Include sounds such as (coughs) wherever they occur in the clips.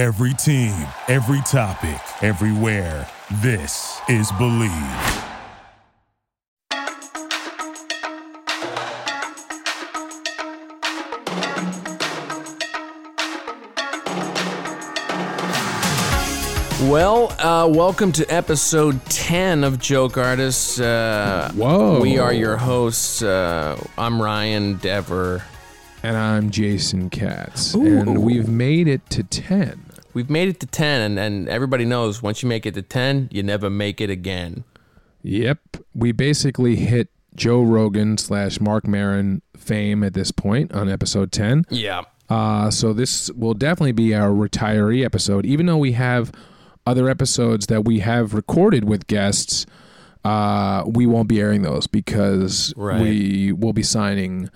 Every team, every topic, everywhere. This is Believe. Well, uh, welcome to episode 10 of Joke Artists. Uh, Whoa. We are your hosts. Uh, I'm Ryan Dever. And I'm Jason Katz. And we've made it to 10. We've made it to 10, and, and everybody knows once you make it to 10, you never make it again. Yep. We basically hit Joe Rogan slash Marc Maron fame at this point on episode 10. Yeah. Uh, so this will definitely be our retiree episode, even though we have other episodes that we have recorded with guests. Uh, we won't be airing those because Right. we will be signing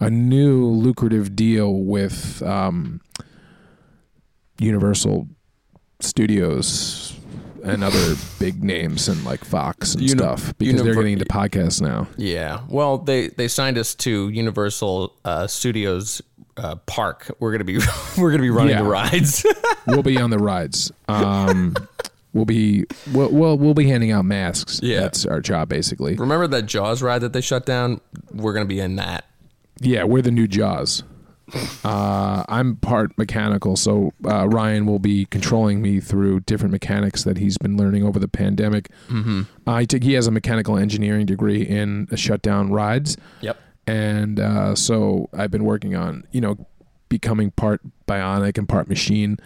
a new lucrative deal with um, Universal Studios and other big names and like Fox and Uni- stuff because they're getting into podcasts now. Yeah. Well, they, they signed us to Universal uh, Studios uh, Park. We're gonna be (laughs) we're gonna be running Yeah. the rides. (laughs) we'll be on the rides. Um, we'll be we'll, we'll we'll be handing out masks. Yeah. that's our job basically. Remember that Jaws ride that they shut down? We're gonna be in that. Yeah, we're the new Jaws. Uh, I'm part mechanical, so uh, Ryan will be controlling me through different mechanics that he's been learning over the pandemic. Mm-hmm. Uh, he, took, he has a mechanical engineering degree in shutdown rides, Yep. and uh, so I've been working on you know becoming part bionic and part machine,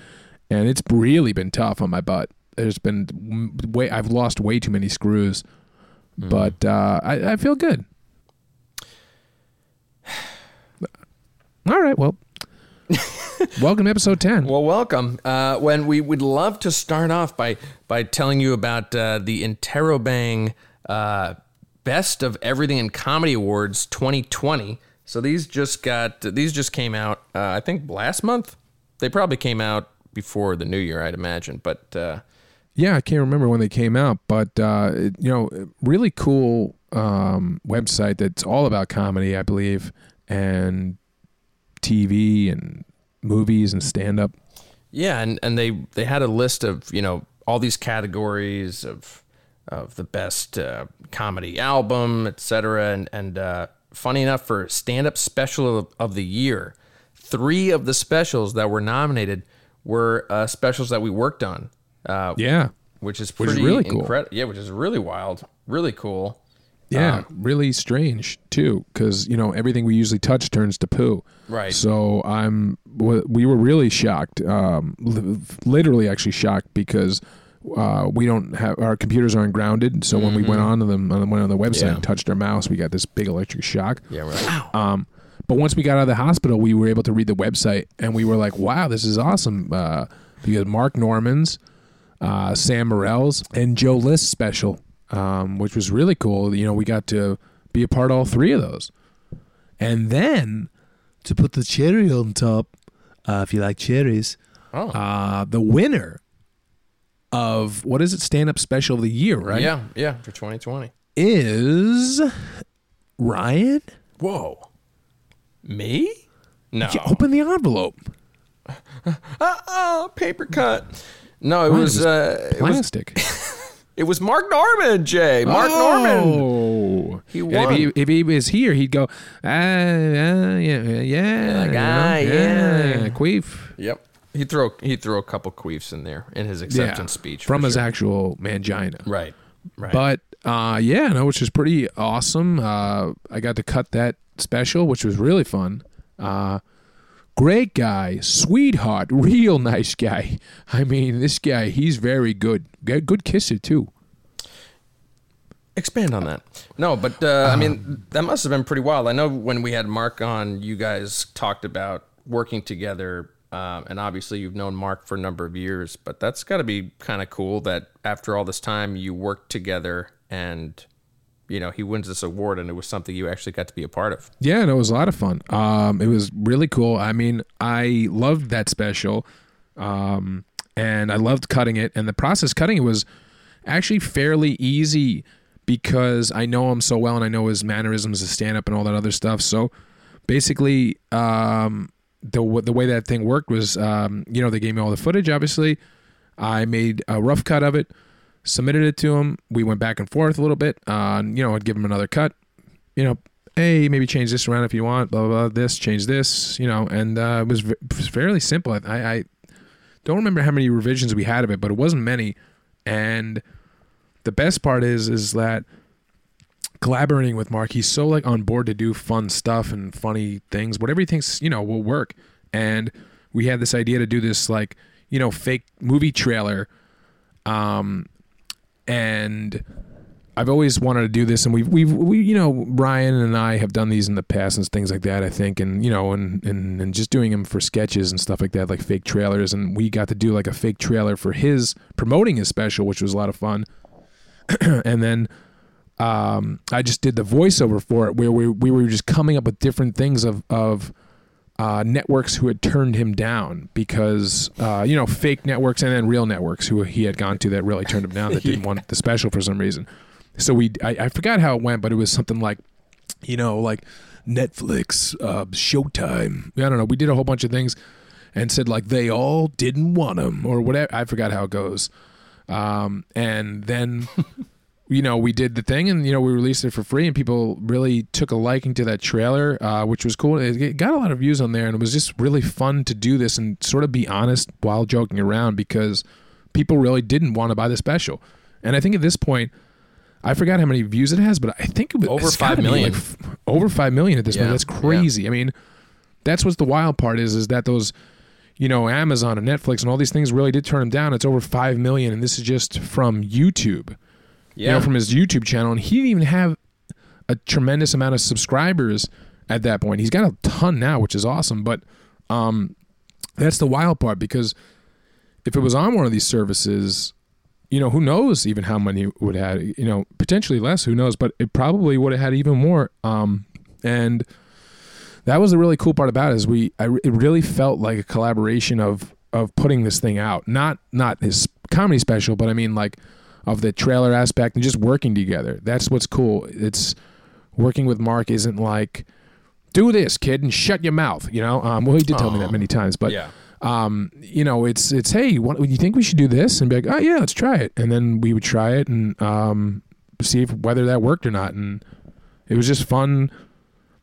and it's really been tough on my butt. There's been way I've lost way too many screws, but uh, I, I feel good. All right, well, welcome to episode ten. (laughs) Well, welcome. Uh, when we would love to start off by by telling you about uh, the Interrobang uh, Best of Everything in Comedy Awards 2020. So these just got these just came out. Uh, I think last month. They probably came out before the new year, I'd imagine. But uh, Yeah, I can't remember when they came out, but uh, it- you know, really cool um, website that's all about comedy, I believe, and TV and movies and stand up. Yeah, and, and they they had a list of you know all these categories of of the best uh, comedy album, etc. And and uh, funny enough, for stand up special of, of the year, three of the specials that were nominated were uh, specials that we worked on. Uh, Yeah, which is Which is pretty really cool. incredible. Yeah, which is really wild, really cool. Yeah, really strange too, because you know everything we usually touch turns to poo. Right. So I'm we were really shocked, um, literally actually shocked because. Uh, we don't have our computers aren't grounded, so when we went on to them, went on the website Mm-hmm. Yeah. and touched our mouse, we got this big electric shock. Yeah, right. Um, but once we got out of the hospital, we were able to read the website, and we were like, "Wow, this is awesome!" Uh, because Mark Normand's, uh, Sam Morril's, and Joe List special, um, which was really cool. You know, we got to be a part of all three of those, and then to put the cherry on top, uh, if you like cherries, Oh. uh, the winner of what is it, stand up special of the year, right? Yeah, yeah, for 2020. is Ryan. Whoa, me? No. Yeah, open the envelope. Uh (laughs) oh, paper cut. No, it was, uh, it was Plastic. (laughs) it was Mark Normand, Jay. Mark Normand. Oh. He And if he, if he was here, he'd go, ah, yeah, yeah, yeah, like, you know, ah, yeah. queef. Yep. He throw he threw a couple queefs in there in his acceptance speech from for his sure. actual mangina. right. Right. But uh, yeah, no, which was pretty awesome. Uh, I got to cut that special, which was really fun. Uh, great guy, sweetheart, real nice guy. I mean, this guy, he's very good. Good, kisser too. Expand on that. No, but uh, I mean that must have been pretty wild. I know when we had Mark on, you guys talked about working together, um, and obviously you've known Mark for a number of years. But that's got to be kind of cool that after all this time you worked together, and you know he wins this award, and it was something you actually got to be a part of. Yeah, no, it was a lot of fun. Um, it was really cool. I mean, I loved that special, um, and I loved cutting it. And the process cutting it was actually fairly easy because I know him so well, and I know his mannerisms, his stand up, and all that other stuff. So basically, um, the the way that thing worked was, um, you know, they gave me all the footage. Obviously, I made a rough cut of it, submitted it to him. We went back and forth a little bit. Uh, you know, I'd give him another cut. You know, hey, maybe change this around if you want. Blah blah. blah this, change this. You know, and uh, it was, v- fairly simple. I, I don't remember how many revisions we had of it, but it wasn't many. And the best part is, is that collaborating with Mark, he's so like on board to do fun stuff and funny things, whatever he thinks, you know, will work. And we had this idea to do this like, you know, fake movie trailer. Um and I've always wanted to do this and we've we've we you know, Ryan and I have done these in the past and things like that, I think, and you know, and and, and just doing them for sketches and stuff like that, like fake trailers. And we got to do like a fake trailer for his promoting his special, which was a lot of fun. (clears throat) and then um, I just did the voiceover for it, where we, we were just coming up with different things of of uh, networks who had turned him down because uh, you know fake networks and then real networks who he had gone to that really turned him down that didn't (laughs) want the special for some reason. So we I, I forgot how it went, but it was something like you know like Netflix, uh, Showtime. I don't know. We did a whole bunch of things and said like they all didn't want him or whatever. I forgot how it goes. Um, and then (laughs) you know, we did the thing and, you know, we released it for free and people really took a liking to that trailer, uh, which was cool. It got a lot of views on there and it was just really fun to do this and sort of be honest while joking around because people really didn't want to buy the special. And I think at this point, I forgot how many views it has, but I think it was Over it's gotta 5 be million. like f- over five million at this Yeah, point. That's crazy. I mean, that's what's the wild part is, is that those, you know, Amazon and Netflix and all these things really did turn them down. It's over five million, and this is just from YouTube Yeah. you know, from his YouTube channel, and he didn't even have a tremendous amount of subscribers at that point. He's got a ton now, which is awesome. But um, that's the wild part because if it was on one of these services, you know, who knows even how many would have, you know, potentially less, who knows, but it probably would have had even more. Um, and that was the really cool part about it is we, I, it really felt like a collaboration of, of putting this thing out, not, not his comedy special, but I mean like of the trailer aspect and just working together. That's what's cool. It's working with Mark isn't like, do this kid and shut your mouth, you know? Um, well, he did tell me that many times, but yeah. um, you know, it's it's hey, what, you think we should do this? And be like, oh yeah, let's try it. And then we would try it and um, see if whether that worked or not. And it was just fun.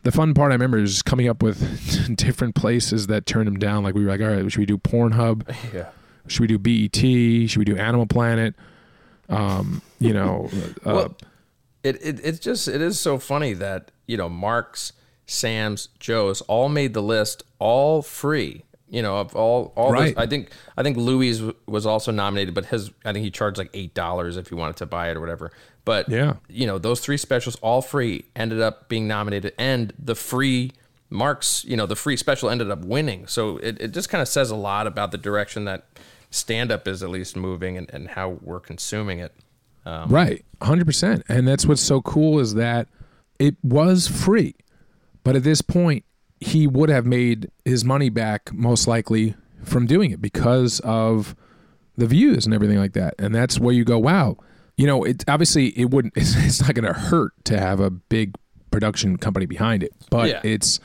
The fun part I remember is coming up with (laughs) different places that turned him down. Like we were like, all right, should we do Pornhub? (laughs) Yeah. Should we do BET? Should we do Animal Planet? Um, you know, (laughs) uh, Well, it, it it's just it is so funny that you know Mark's, Sam's, Joe's all made the list, all free. You know, of all all Right. those, I think I think Louis was also nominated, but his I think he charged like eight dollars if you wanted to buy it or whatever. But Yeah. you know those three specials all free ended up being nominated, and the free Mark's you know the free special ended up winning. So it, it just kind of says a lot about the direction that stand up is at least moving and, and how we're consuming it. Um, Right, hundred percent. And that's what's so cool is that it was free, but at this point, he would have made his money back most likely from doing it because of the views and everything like that. And that's where you go, wow. You know, it obviously it wouldn't. (laughs) It's, it's not going to hurt to have a big production company behind it, but Yeah. it's.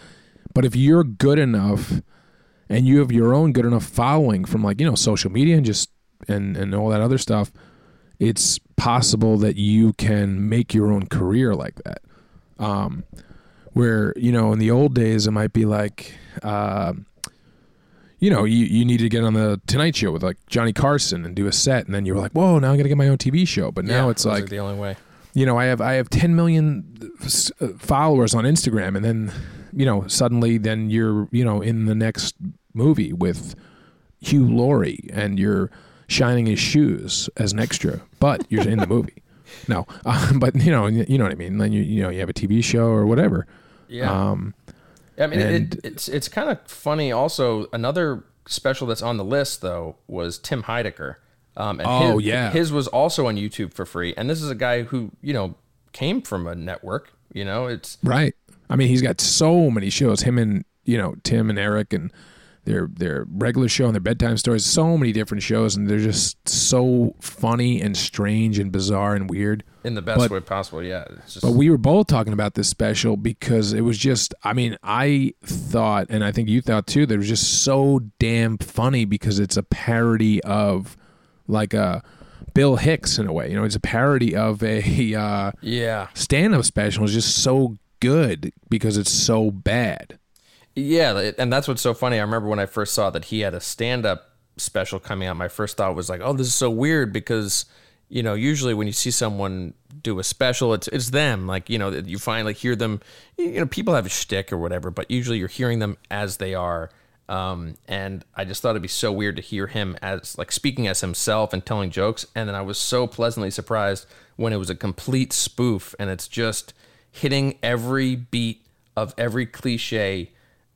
But if you're good enough, and you have your own good enough following from like you know social media and just and and all that other stuff, it's possible that you can make your own career like that. Um, where you know in the old days it might be like, uh, you know, you you need to get on the Tonight Show with like Johnny Carson and do a set, and then you were like, whoa, now I'm gonna get my own TV show. But now Yeah, it's like the only way. you know, I have I have 10 million uh, followers on Instagram, and then you know suddenly then you're you know in the next movie with Hugh Laurie, and you're shining his shoes as an extra, but you're in the movie. (laughs) No, uh, (laughs) but you know you know what I mean. Then you you know you have a TV show or whatever. Yeah. Um, I mean, and- it, it's it's kind of funny. Also, another special that's on the list though was Tim Heidecker. Um, and Oh, his, yeah. his was also on YouTube for free. And this is a guy who you know came from a network. You know, it's Right. I mean, he's got so many shows. Him and you know Tim and Eric and their their regular show and their bedtime stories. So many different shows, and they're just so funny and strange and bizarre and weird. in the best But- way possible. Yeah, it's just But we were both talking about this special because it was just, I mean, I thought, and I think you thought too, that it was just so damn funny because it's a parody of like a Bill Hicks in a way. You know, it's a parody of a (laughs) uh, yeah, stand up special. It's just so good because it's so bad. yeah, and that's what's so funny. I remember when I first saw that he had a stand-up special coming out. My first thought was like, "Oh, this is so weird," because you know, usually when you see someone do a special, it's it's them. Like you know, you finally hear them. You know, people have a shtick or whatever, but usually you're hearing them as they are. Um, and I just thought it'd be so weird to hear him as like speaking as himself and telling jokes. And then I was so pleasantly surprised when it was a complete spoof and it's just hitting every beat of every cliche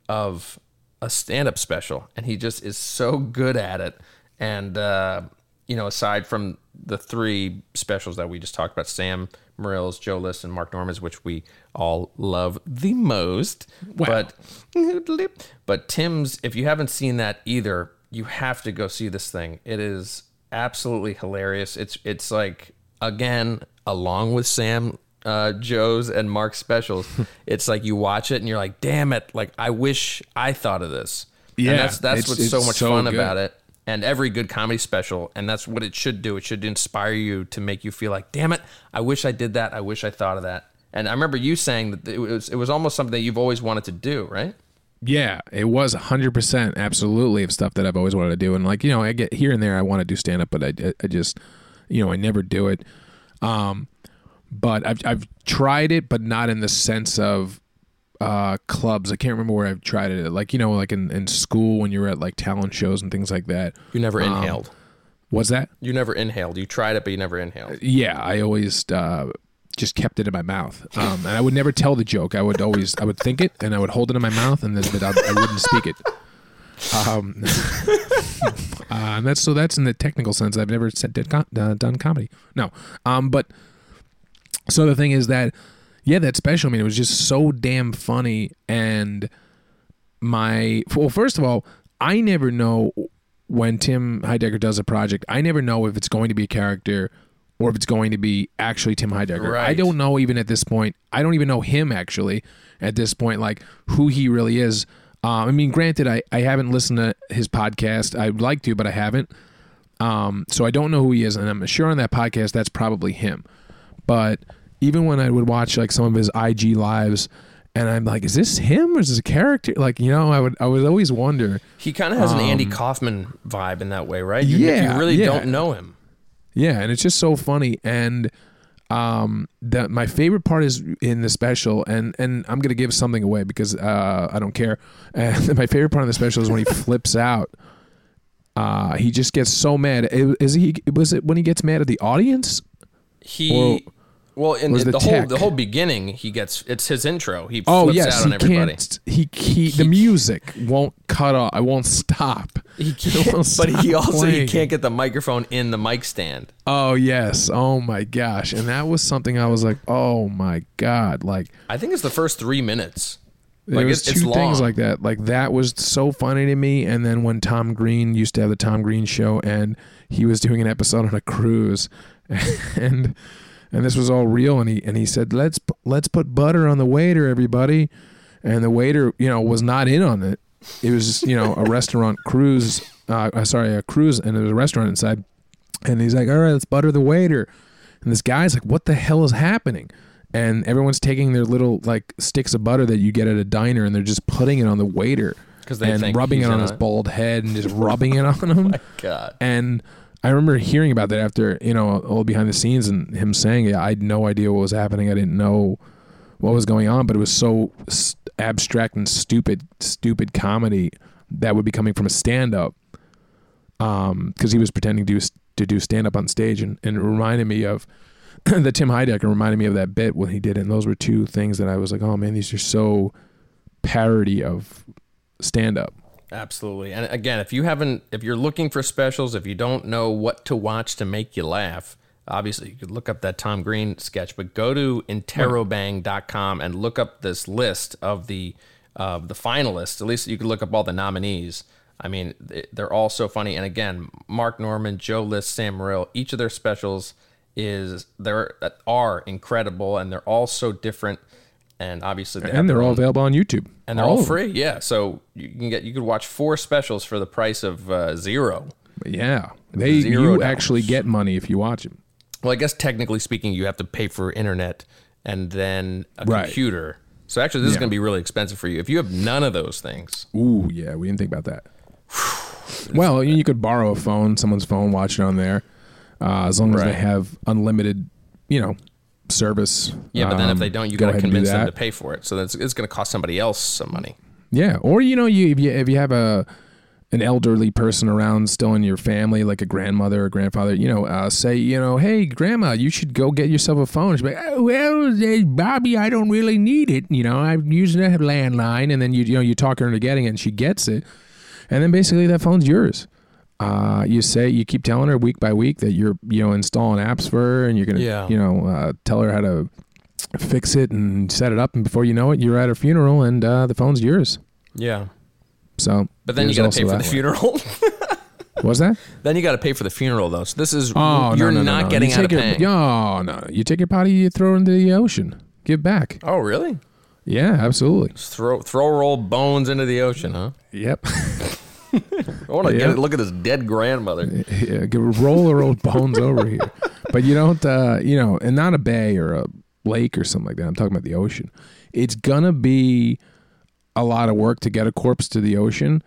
of a stand-up special and he just is so good at it. And uh, you know aside from the three specials that we just talked about sam morril's joe list and mark normand's which we all love the most but (laughs) but tim's if you haven't seen that either you have to go see this thing. It is absolutely hilarious. It's it's like again along with sam uh, Joe's and Mark's specials, (laughs) it's like you watch it and you're like, damn it, like I wish I thought of this. Yeah, and that's that's what's so much so fun good. about it. And every good comedy special, and that's what it should do. It should inspire you to make you feel like, damn it, I wish I did that. I wish I thought of that. And I remember you saying that it was it was almost something that you've always wanted to do, right? Yeah, it was 100% absolutely of stuff that I've always wanted to do. And like, you know, I get here and there, I want to do stand up, but I, I just, you know, I never do it. Um, but I've, I've tried it, but not in the sense of uh, clubs. I can't remember where I've tried it. Like, you know, like in, in school when you were at like talent shows and things like that. You never Um, inhaled. What's that? You never inhaled. You tried it, but you never inhaled. Yeah, I always uh, just kept it in my mouth, um, and I would never tell the joke. I would always, I would think it, and I would hold it in my mouth, and then but I, I wouldn't speak it. Um, (laughs) uh, and that's so. That's in the technical sense. I've never said did uh, done comedy. No, um, but so the thing is that yeah, that special. I mean, it was just so damn funny, and my well, first of all, I never know when Tim Heidecker does a project. I never know if it's going to be a character or if it's going to be actually Tim Heidecker. Right. I don't know even at this point. I don't even know him actually at this point, like who he really is. Um, I mean, granted, I, I haven't listened to his podcast. I'd like to, but I haven't. Um, so I don't know who he is, and I'm sure on that podcast that's probably him. But even when I would watch like some of his IG lives, and I'm like, is this him or is this a character? Like, you know, I would I would always wonder. He kind of has an Andy Kaufman vibe in that way, right? You, Um, Yeah, you really yeah. don't know him. Yeah, and it's just so funny. And um, that my favorite part is in the special, and and I'm gonna give something away because uh, I don't care. (laughs) And my favorite part of the special is when he (laughs) flips out. Uh, he just gets so mad. Is he? Was it when he gets mad at the audience? He well, in, the the, whole the whole beginning, he gets it's his intro. He Oh flips yes, out on he everybody. can't. He, he the music won't cut off. I won't stop. He can't, (laughs) but he stop also he can't get the microphone in the mic stand. Oh yes. Oh my gosh. And that was something I was like, oh my god. Like I think it's the first three minutes. there Like, was it's- it's two things long. like that. Like that was so funny to me. And then when Tom Green used to have the Tom Green show, and he was doing an episode on a cruise, (laughs) and and this was all real, and he and he said, let's let's put butter on the waiter, everybody, and the waiter, you know, was not in on it. It was just, you know a restaurant (laughs) cruise. Uh, uh, sorry, a cruise, and there was a restaurant inside, and he's like, all right, let's butter the waiter, and this guy's like, what the hell is happening? and everyone's taking their little like sticks of butter that you get at a diner and they're just putting it on the waiter and rubbing it on his it. bald head and just rubbing it on (laughs) him. My God. And I remember hearing about that after you know all behind the scenes and him saying, "Yeah, I had no idea what was happening. I didn't know what was going on, but it was so s- abstract and stupid, stupid comedy that would be coming from a stand-up." Um, because he was pretending to do, to do stand-up on stage, and, and it reminded me of (clears throat) the Tim Heidecker reminded me of that bit when he did it. And those were two things that I was like, "Oh man, these are so parody of stand-up." Absolutely. And again, if you haven't, if you're looking for specials, if you don't know what to watch to make you laugh, obviously you could look up that Tom Green sketch, but go to interrobang.com and look up this list of the uh, the finalists. At least you could look up all the nominees. I mean, they- they're all so funny. And again, Mark Normand, Joe List, Sam Morril, each of their specials is there are incredible and they're all so different and obviously they and they're all available on YouTube. and they're all, them. free. Yeah, so you can get you could watch four specials for the price of uh, zero. Yeah, they Zero you dollars. actually get money if you watch them. Well, I guess technically speaking, you have to pay for internet and then a Right. computer. So actually, this is going to be really expensive for you if you have none of those things. Ooh, yeah, we didn't think about that. well, you could borrow a phone, someone's phone, watch it on there, uh, as long as they have unlimited, you know, service. Yeah, but then if Um, they don't, you got to ahead and do convince them to pay for it. So that's it's going to cost somebody else some money. Yeah, or you know, you if you if you have a an elderly person around still in your family, like a grandmother or grandfather, you know, uh, say, you know, hey, grandma, you should go get yourself a phone. She's like, oh, well, Bobby, I don't really need it. You know, I'm using a landline, and then you you know you talk her into getting it, and she gets it, and then basically that phone's yours. Uh, you say you keep telling her week by week that you're you know installing apps for her, and you're gonna Yeah. you know uh, tell her how to fix it and set it up, and before you know it, you're at her funeral, and uh, the phone's yours. Yeah, So, but then you got to pay for the way. funeral. (laughs) What's that? then you got to pay for the funeral though. So this is Oh, you're no, no, no, not no. getting you out of your, No, no. You take your potty, you throw it into the ocean. Give back. Oh, really? Yeah, absolutely. Just throw throw roll bones into the ocean, huh? Yep. (laughs) (laughs) I want to Yeah. get it. Look at this dead grandmother. (laughs) yeah, roll her old bones over here. (laughs) But you don't, uh, you know, and not a bay or a lake or something like that. I'm talking about the ocean. It's gonna be a lot of work to get a corpse to the ocean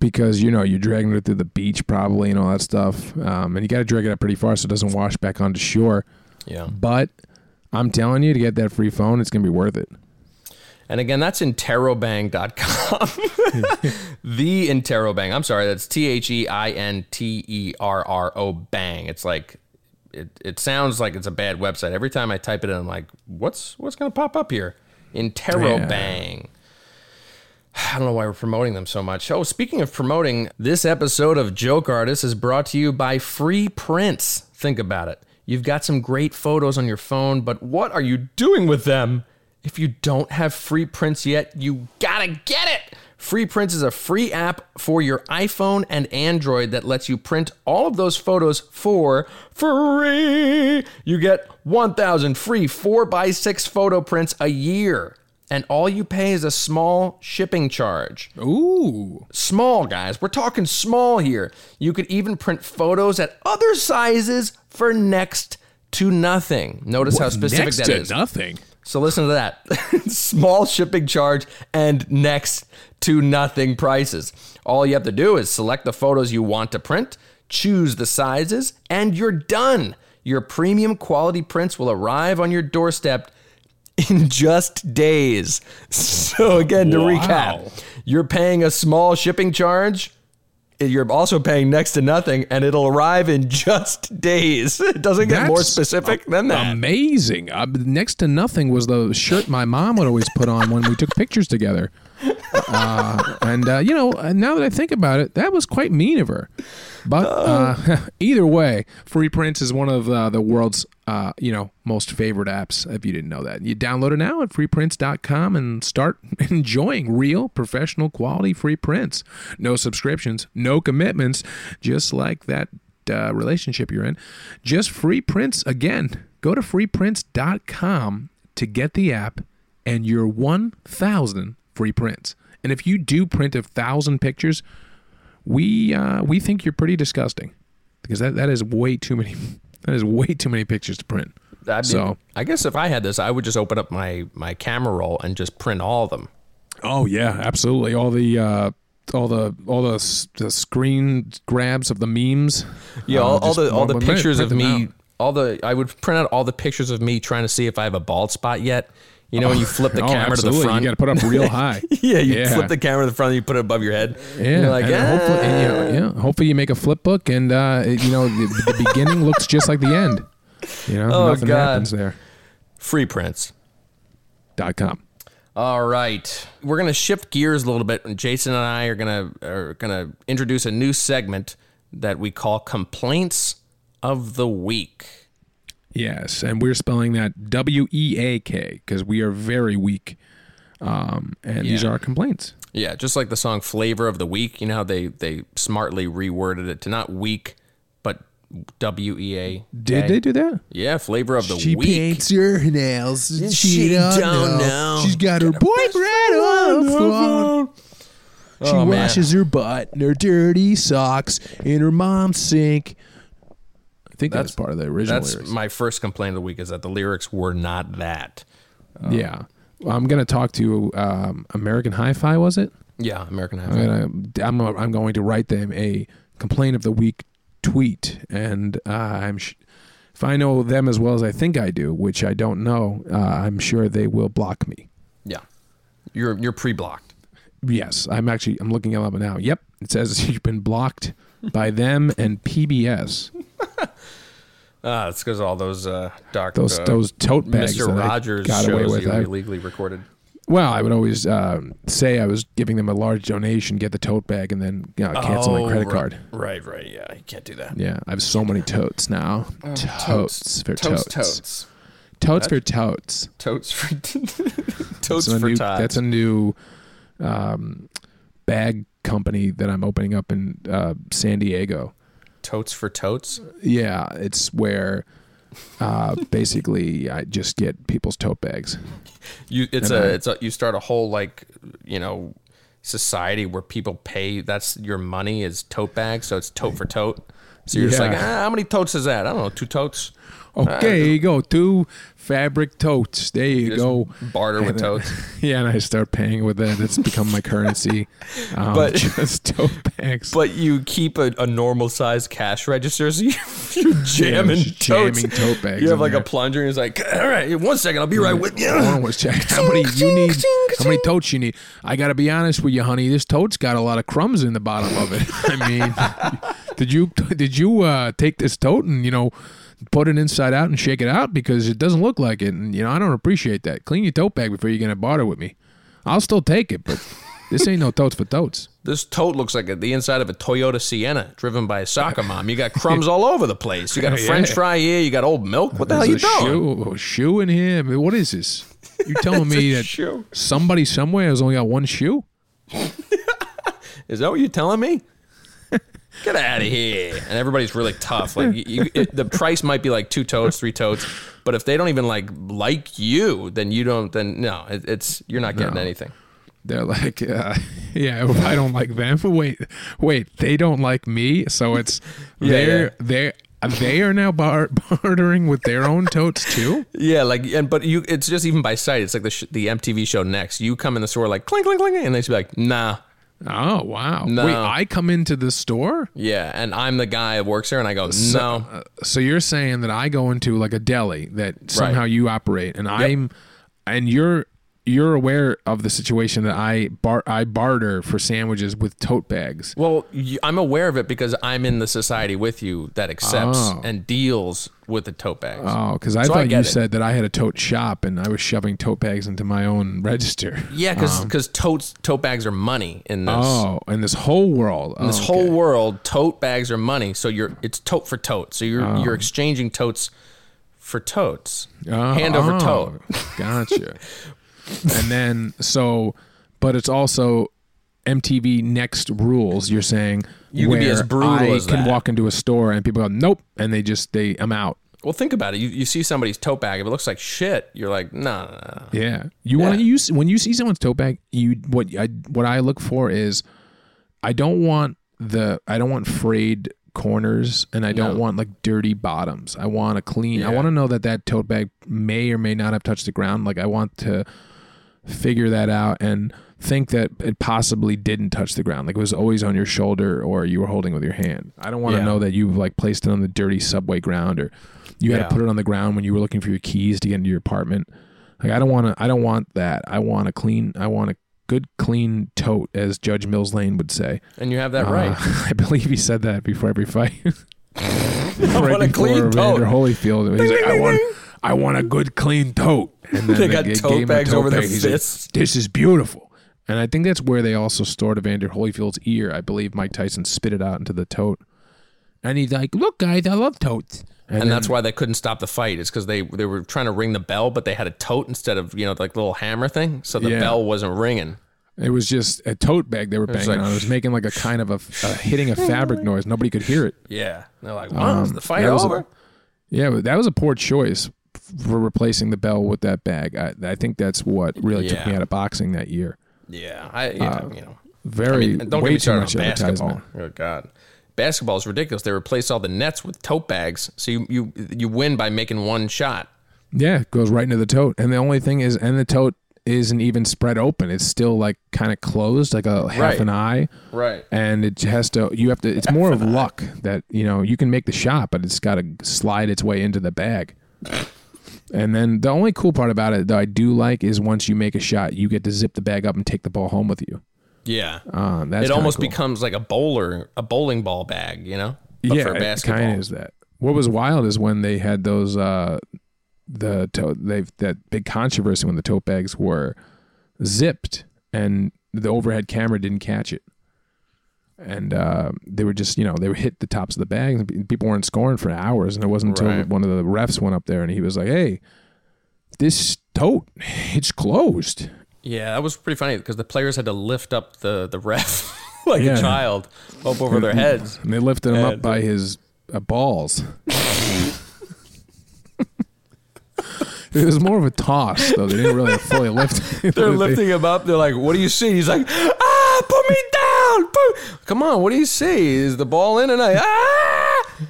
because you know you're dragging it through the beach probably and all that stuff, um, and you got to drag it up pretty far so it doesn't wash back onto shore. Yeah. But I'm telling you, to get that free phone, it's gonna be worth it. And again, that's interrobang.com. (laughs) the Interrobang. I'm sorry, that's T H E I N T E R R O bang. It's like it, it sounds like it's a bad website. Every time I type it in, I'm like, what's what's gonna pop up here? Interrobang. I don't know why we're promoting them so much. Oh, speaking of promoting, this episode of Joke Artist is brought to you by Free Prints. Think about it. You've got some great photos on your phone, but what are you doing with them? If you don't have free prints yet, you gotta get it. Free Prints is a free app for your iPhone and Android that lets you print all of those photos for free. You get 1,000 free 4x6 photo prints a year. And all you pay is a small shipping charge. Ooh. Small, guys. We're talking small here. You could even print photos at other sizes for next to nothing. Notice how specific that is. Next that to is. nothing. So listen to that. (laughs) Small shipping charge and next to nothing prices. All you have to do is select the photos you want to print, choose the sizes, and you're done. Your premium quality prints will arrive on your doorstep in just days. (laughs) So again, to Wow. recap, you're paying a small shipping charge. You're also paying next to nothing, and it'll arrive in just days. (laughs) It doesn't get more That's specific than that. Amazing. Uh, next to nothing was the shirt my mom would always put on when we took pictures together. Uh, and uh, you know, uh, now that I think about it, that was quite mean of her. But uh, (laughs) either way, Free Prints is one of uh, the world's uh, you know most favorite apps. If you didn't know that, you download it now at freeprints.com and start (laughs) enjoying real, professional, quality free prints. No subscriptions, no commitments, just like that uh, relationship you're in. Just free prints again. Go to freeprints.com to get the app and your 1,000 free prints. And if you do print a thousand pictures, we uh, we think you're pretty disgusting because that, that is way too many. (laughs) That is way too many pictures to print. I mean, So- I guess if I had this, I would just open up my my camera roll and just print all of them. Oh yeah, absolutely. All the uh, all the all the, the screen grabs of the memes. Yeah, uh, all, all the all the pictures print of me, out. all the I would print out all the pictures of me trying to see if I have a bald spot yet. You know, when you flip the (laughs) Oh, camera to the front, You got to put up real high. (laughs) yeah, you Yeah. flip the camera to the front, and you put it above your head. Yeah, like, and "Ah." hopefully, and, you know, yeah, hopefully you make a flip book, and uh, it- you know the, the beginning looks just like the end. You know, Oh, nothing God. happens there. free prints. Dot com. All right, we're gonna shift gears a little bit, and Jason and I are gonna are gonna introduce a new segment that we call complaints of the week. Yes, and we're spelling that W E A K because we are very weak. Um, and these are our complaints. Yeah, just like the song "Flavor of the Week." You know how they they smartly reworded it to not weak, but W E A. Did they do that? Yeah, flavor of the she week. paints her nails. she don't know. She's got her boyfriend on the phone. She Oh, man. washes her butt in her dirty socks in her mom's sink. I think that's, That's- part of the original That's lyrics. my first complaint of the week is that the lyrics were not that. yeah. Well, I'm gonna talk to um, American Hi-Fi. Was it? Yeah, American I'm Hi-Fi. gonna I'm, I'm going to write them a complaint of the week tweet, and uh, I'm sh- if I know them as well as I think I do, which I don't know, uh, I'm sure they will block me. Yeah, you're you're pre-blocked. Yes, I'm actually I'm looking them up now. Yep, it says (laughs) you've been blocked by them and PBS. (laughs) Ah, it's because all those uh, dark Those uh, those tote bags Mr. that I Rogers got away with. you I- illegally recorded. well, I would always um, say I was giving them a large donation, get the tote bag, and then you know, cancel my Oh, credit right. card. Right, right. Yeah, you can't do that. Yeah, I have so many totes now. totes for totes, totes. totes, Totes for totes. totes for (laughs) totes That's a for new, tots. That's a new um, bag company that I'm opening up in uh, San Diego. Totes for totes. Yeah, it's where uh, (laughs) basically I just get people's tote bags. You, it's And a, I- it's a. You start a whole like, you know, society where people pay. That's your money is tote bags, so it's tote for tote. So you're just like, ah, how many totes is that? I don't know, two totes. Okay, here you go. Two fabric totes. There you Just go. barter with totes. (laughs) Yeah, and I start paying with it. It's become my currency. (laughs) Um, But- (laughs) just tote bags. But you keep a, a normal sized cash register, so you, you're jamming just totes. jamming tote bags You have like there. a plunger, and it's like, all right, one second, I'll be right with you. Hold on, let's how many you need. How many totes you need? I got to be honest with you, honey. This tote's got a lot of crumbs in the bottom of it. I mean, did you did you uh, take this tote and you know put it inside out and shake it out because it doesn't look like it? And you know, I don't appreciate that. Clean your tote bag before you're gonna barter with me. I'll still take it, but this ain't no totes for totes. (laughs) This tote looks like a, the inside of a Toyota Sienna driven by a soccer mom. You got crumbs all over the place. You got a (laughs) Yeah. French fry here. You got old milk. What the hell There's you a doing? shoe, a shoe in here. I mean, what is this? You (laughs) telling me that shoe. somebody somewhere has only got one shoe? Is that what you're telling me? Get out of here! And everybody's really tough. Like you, it, the price might be like two totes, three totes, but if they don't even like like you, then you don't. Then no, it, it's you're not getting No. anything. They're like, uh, (laughs) yeah, if (laughs) I don't like them. Wait, wait, they don't like me. So it's (laughs) Yeah, they're yeah. they they are now bar- bartering with their own totes too. Yeah, like and but you, it's just even by sight. It's like the sh- the MTV show next. You come in the store like clink clink clink, and they should be like, nah. Oh wow! No. Wait, I come into the store. Yeah, and I'm the guy that works there, and I go, no. Uh, so you're saying that I go into like a deli that somehow you operate, and I'm, and you're you're aware of the situation that I bar I barter for sandwiches with tote bags. Well, I'm aware of it because I'm in the society with you that accepts Oh. and deals with the tote bags. Oh, because I So I thought you it. said that I had a tote shop and I was shoving tote bags into my own (laughs) register. yeah, because because um, totes tote bags are money in this. Oh, in this whole world. in this Oh, whole okay. world, tote bags are money. So you're it's tote for tote. So you're Oh. you're exchanging totes for totes, Oh, hand over oh, tote. Gotcha. (laughs) and then so, but it's also MTV Next rules. You're saying You could be as where brutal I as can that. walk into a store and people go nope, and they just they I'm out. Well, think about it. You, you see somebody's tote bag. If it looks like shit, you're like, no, no, no. Yeah, you want to Yeah. use when you see someone's tote bag. You what I what I look for is I don't want the I don't want frayed corners and I don't No. want like dirty bottoms. I want a clean. I Yeah. want to know that that tote bag may or may not have touched the ground. Like I want to figure that out and think that it possibly didn't touch the ground. Like it was always on your shoulder or you were holding it with your hand. I don't want to Yeah. know that you've like placed it on the dirty subway ground or you had Yeah. to put it on the ground when you were looking for your keys to get into your apartment. Like I don't want to. I don't want that. I want a clean. I want a good clean tote, as Judge Mills Lane would say. And you have that Uh, right. (laughs) I believe he said that before every fight. (laughs) I want a before clean tote. Holyfield. He's like, I want. I want a good clean tote. And then They got tote him a bags over their bag. He's like, fists. this is beautiful. And I think that's where they also stored Evander Holyfield's ear. I believe Mike Tyson spit it out into the tote. And he's like, "Look, guys, I love totes." and then- that's why they couldn't stop the fight. It's because they they were trying to ring the bell, but they had a tote instead of you know like the little hammer thing, so the Yeah. bell wasn't ringing. It was just a tote bag they were banging like- on. It was making like a kind of a, a hitting a (laughs) fabric noise. Nobody could hear it. Yeah. They're like, "Wow, is Um, the fight that was a- over?" Yeah, but that was a poor choice for replacing the bell with that bag. I, I think that's what really took me out of boxing that year. yeah. I yeah, Uh, you know. Very I mean, don't way get me too started much on basketball. Oh God, basketball is ridiculous. They replace all the nets with tote bags, so you you you win by making one shot. Yeah, it goes right into the tote. And the only thing is, and the tote isn't even spread open. It's still like kind of closed, like a half Right. an eye. Right. And it has to, you have to, it's more of luck that, you know, you can make the shot, but it's got to slide its way into the bag. And then the only cool part about it that I do like is once you make a shot, you get to zip the bag up and take the ball home with you. Yeah. Um, that's it almost cool. becomes like a bowler, a bowling ball bag, you know? But yeah, for it basketball. kind of is that. What was wild is when they had those uh the tote they've that big controversy when the tote bags were zipped and the overhead camera didn't catch it. And uh, they were just, you know, they were hit the tops of the bags. and People weren't scoring for hours, and it wasn't until Right. one of the refs went up there and he was like, "Hey, this tote, it's closed." Yeah, that was pretty funny because the players had to lift up the the ref (laughs) like Yeah. a child up over their heads. And they lifted him up by his uh, balls. it was more of a toss, though. They didn't really fully lift. (laughs) They're (laughs) lifting him up. They're like, "What do you see?" He's like, "Ah, put me down! Put- Come on, what do you see? Is the ball in?" And I, ah!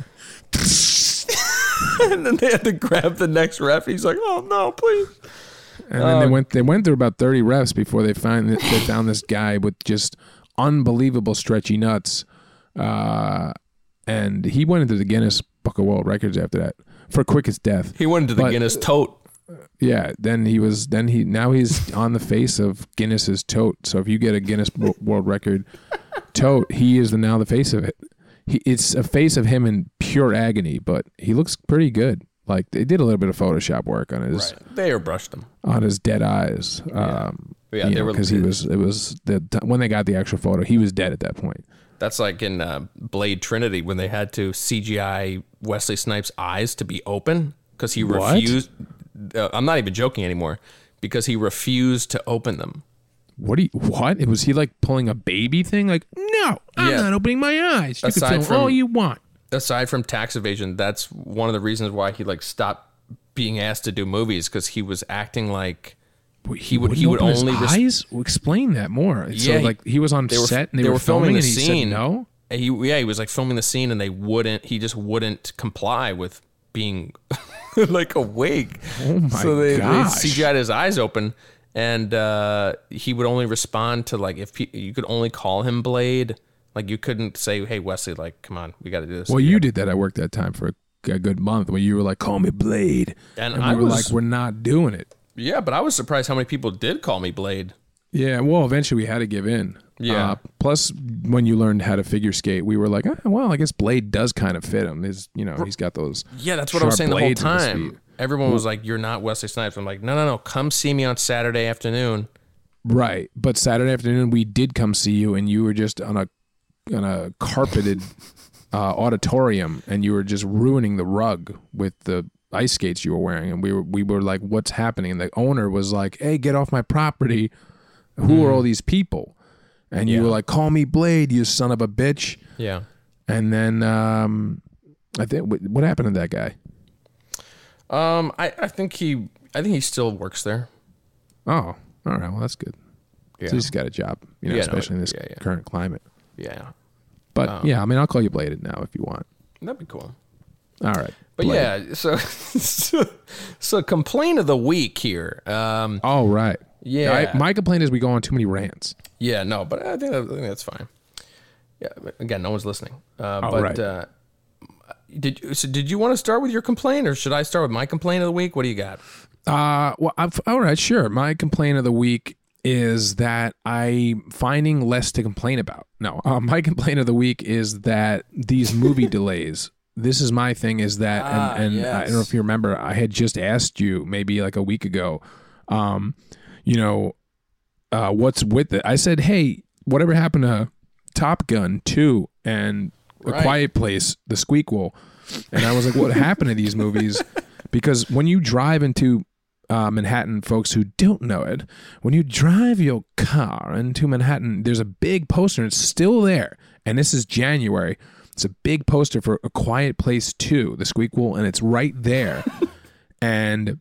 (laughs) and then they had to grab the next ref. He's like, "Oh no, please!" And then they Um, went. They went through about thirty refs before they find they found this guy with just unbelievable stretchy nuts, uh, and he went into the Guinness Book of World Records after that for quickest death. He went into the But- Guinness tote. Yeah, then he was. Then he now he's on the face of Guinness's tote. So if you get a Guinness World Record tote, he is the, now the face of it. He, it's a face of him in pure agony, but he looks pretty good. Like they did a little bit of Photoshop work on his They airbrushed him. on his dead eyes. Um, Yeah, they know, were- because he was. It was the when they got the actual photo, he was dead at that point. That's like in uh, Blade Trinity when they had to CGI Wesley Snipes' eyes to be open because he What? refused. Uh, I'm not even joking anymore because he refused to open them. What do you? What? It was he like pulling a baby thing? Like no, I'm Yeah. not opening my eyes. You Aside can film from- all you want. Aside from tax evasion, that's one of the reasons why he like stopped being asked to do movies because he was acting like he would he would his only res- eyes. Well, explain that more. Yeah, so he- like he was on they were set and they, were, filming, the and he scene. said no. And He yeah he was like filming the scene and they wouldn't he just wouldn't comply with being (laughs) like awake. Oh my so they, they. CGI'd his eyes open and uh, he would only respond to like if pe- you could only call him Blade. Like you couldn't say hey Wesley like come on we got to do this. Well, you did that. I worked that time for a, a good month when you were like, "Call me Blade," And and, we I were was- like, "We're not doing it." yeah, but I was surprised how many people did call me Blade. Yeah. Well, eventually we had to give in. Yeah. Uh, plus, when you learned how to figure skate, we were like, "Ah, "Well, I guess Blade does kind of fit him." His, you know, he's got those. Yeah, that's what I was saying the whole blades in his time. Everyone was like, "You're not Wesley Snipes." I'm like, "No, no, no. Come see me on Saturday afternoon." Right. But Saturday afternoon, we did come see you, and you were just on a on a carpeted (laughs) uh, auditorium, and you were just ruining the rug with the ice skates you were wearing. And we were we were like, "What's happening?" And the owner was like, "Hey, get off my property! Who are all these people?" And you Yeah. were like, "Call me Blade, you son of a bitch!" Yeah. And then um, I think what what happened to that guy? Um, I, I think he I think he still works there. Oh, all right. Well, that's good. Yeah. So he's got a job, you know, Yeah, no, especially in this yeah, current climate. Yeah. But yeah, I mean, I'll call you Bladed now if you want. That'd be cool. All right. But Blade. yeah, so, (laughs) so so complaint of the week here. Um, All right. Yeah. I, my complaint is we go on too many rants. yeah, no, but I think, I think that's fine. Yeah, again, no one's listening. Uh, Oh, but right. uh, did you, so did you want to start with your complaint, or should I start with my complaint of the week? What do you got? Uh, well, I've, all right, sure. My complaint of the week is that I'm finding less to complain about. No, (laughs) uh, my complaint of the week is that these movie (laughs) delays. This is my thing. Is that Ah, and, and I don't know if you remember. I had just asked you maybe like a week ago. Um, you know, uh, what's with it? I said, hey, whatever happened to Top Gun two and A Quiet Place, The Squeakquel, and I was like, what happened to these movies? (laughs) Because when you drive into uh, Manhattan folks who don't know it, when you drive your car into Manhattan, there's a big poster, and it's still there. And this is January. It's a big poster for A Quiet Place 2, the Squeakquel, and it's right there. (laughs) and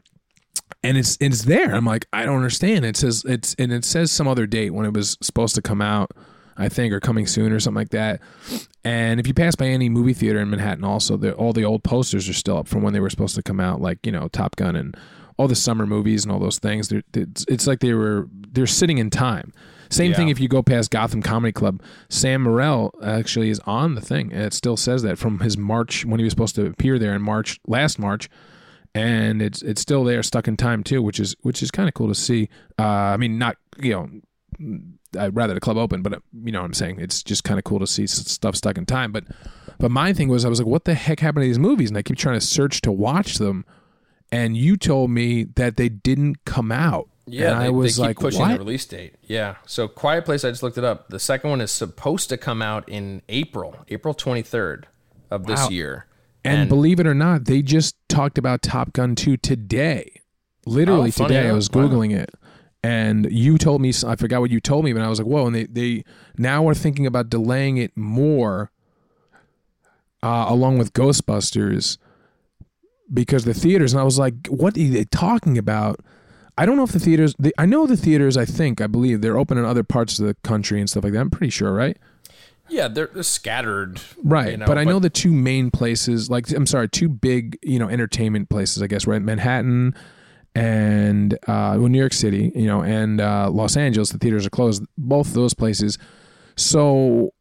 and it's it's there. I'm like, I don't understand. It says it's and it says some other date when it was supposed to come out, I think, or coming soon or something like that. And if you pass by any movie theater in Manhattan, also the, all the old posters are still up from when they were supposed to come out, like you know Top Gun and all the summer movies and all those things. It's, it's like they were they're sitting in time. Same thing if you go past Gotham Comedy Club. Sam Morril actually is on the thing, and it still says that from his March when he was supposed to appear there in March last March, and it's it's still there, stuck in time too, which is which is kind of cool to see. Uh, I mean, not you know, I'd rather the club open, but uh, you know what I'm saying. It's just kind of cool to see stuff stuck in time. But but my thing was, I was like, what the heck happened to these movies? And I keep trying to search to watch them, and you told me that they didn't come out. Yeah, and they, I was they keep like, pushing what? the release date. Yeah, so Quiet Place, I just looked it up. The second one is supposed to come out in April, April 23rd of this Wow. year. And, believe it or not, they just talked about Top Gun 2 today. Literally Oh, funny today. I was Wow. Googling it. And you told me, I forgot what you told me, but I was like, whoa. And they, they now are thinking about delaying it more uh, along with Ghostbusters because the theaters. And I was like, what are they talking about? I don't know if the theaters, the, I know the theaters, I think, I believe they're open in other parts of the country and stuff like that. I'm pretty sure, right? Yeah, they're, they're scattered. Right, you know, but I know the two main places, like I'm sorry, two big you know entertainment places, I guess, right? Manhattan and uh, well, New York City, you know, and uh, Los Angeles. The theaters are closed. Both those places. So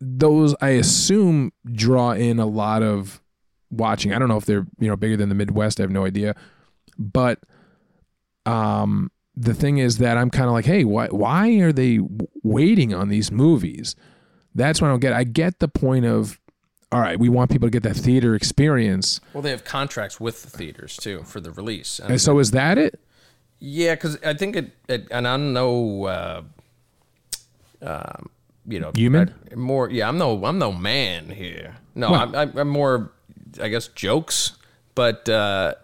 those, I assume, draw in a lot of watching. I don't know if they're you know bigger than the Midwest. I have no idea, but um, the thing is that I'm kind of like, hey, why why are they waiting on these movies? That's what I don't get. I get the point of, all right, we want people to get that theater experience. Well, they have contracts with the theaters too for the release. And And so is that it? yeah, because I think it, it, and I'm no, uh, um, you know, Human? I- more. Yeah, I'm no, I'm no man here. No, I'm, I'm, I'm more, I guess, jokes. But uh,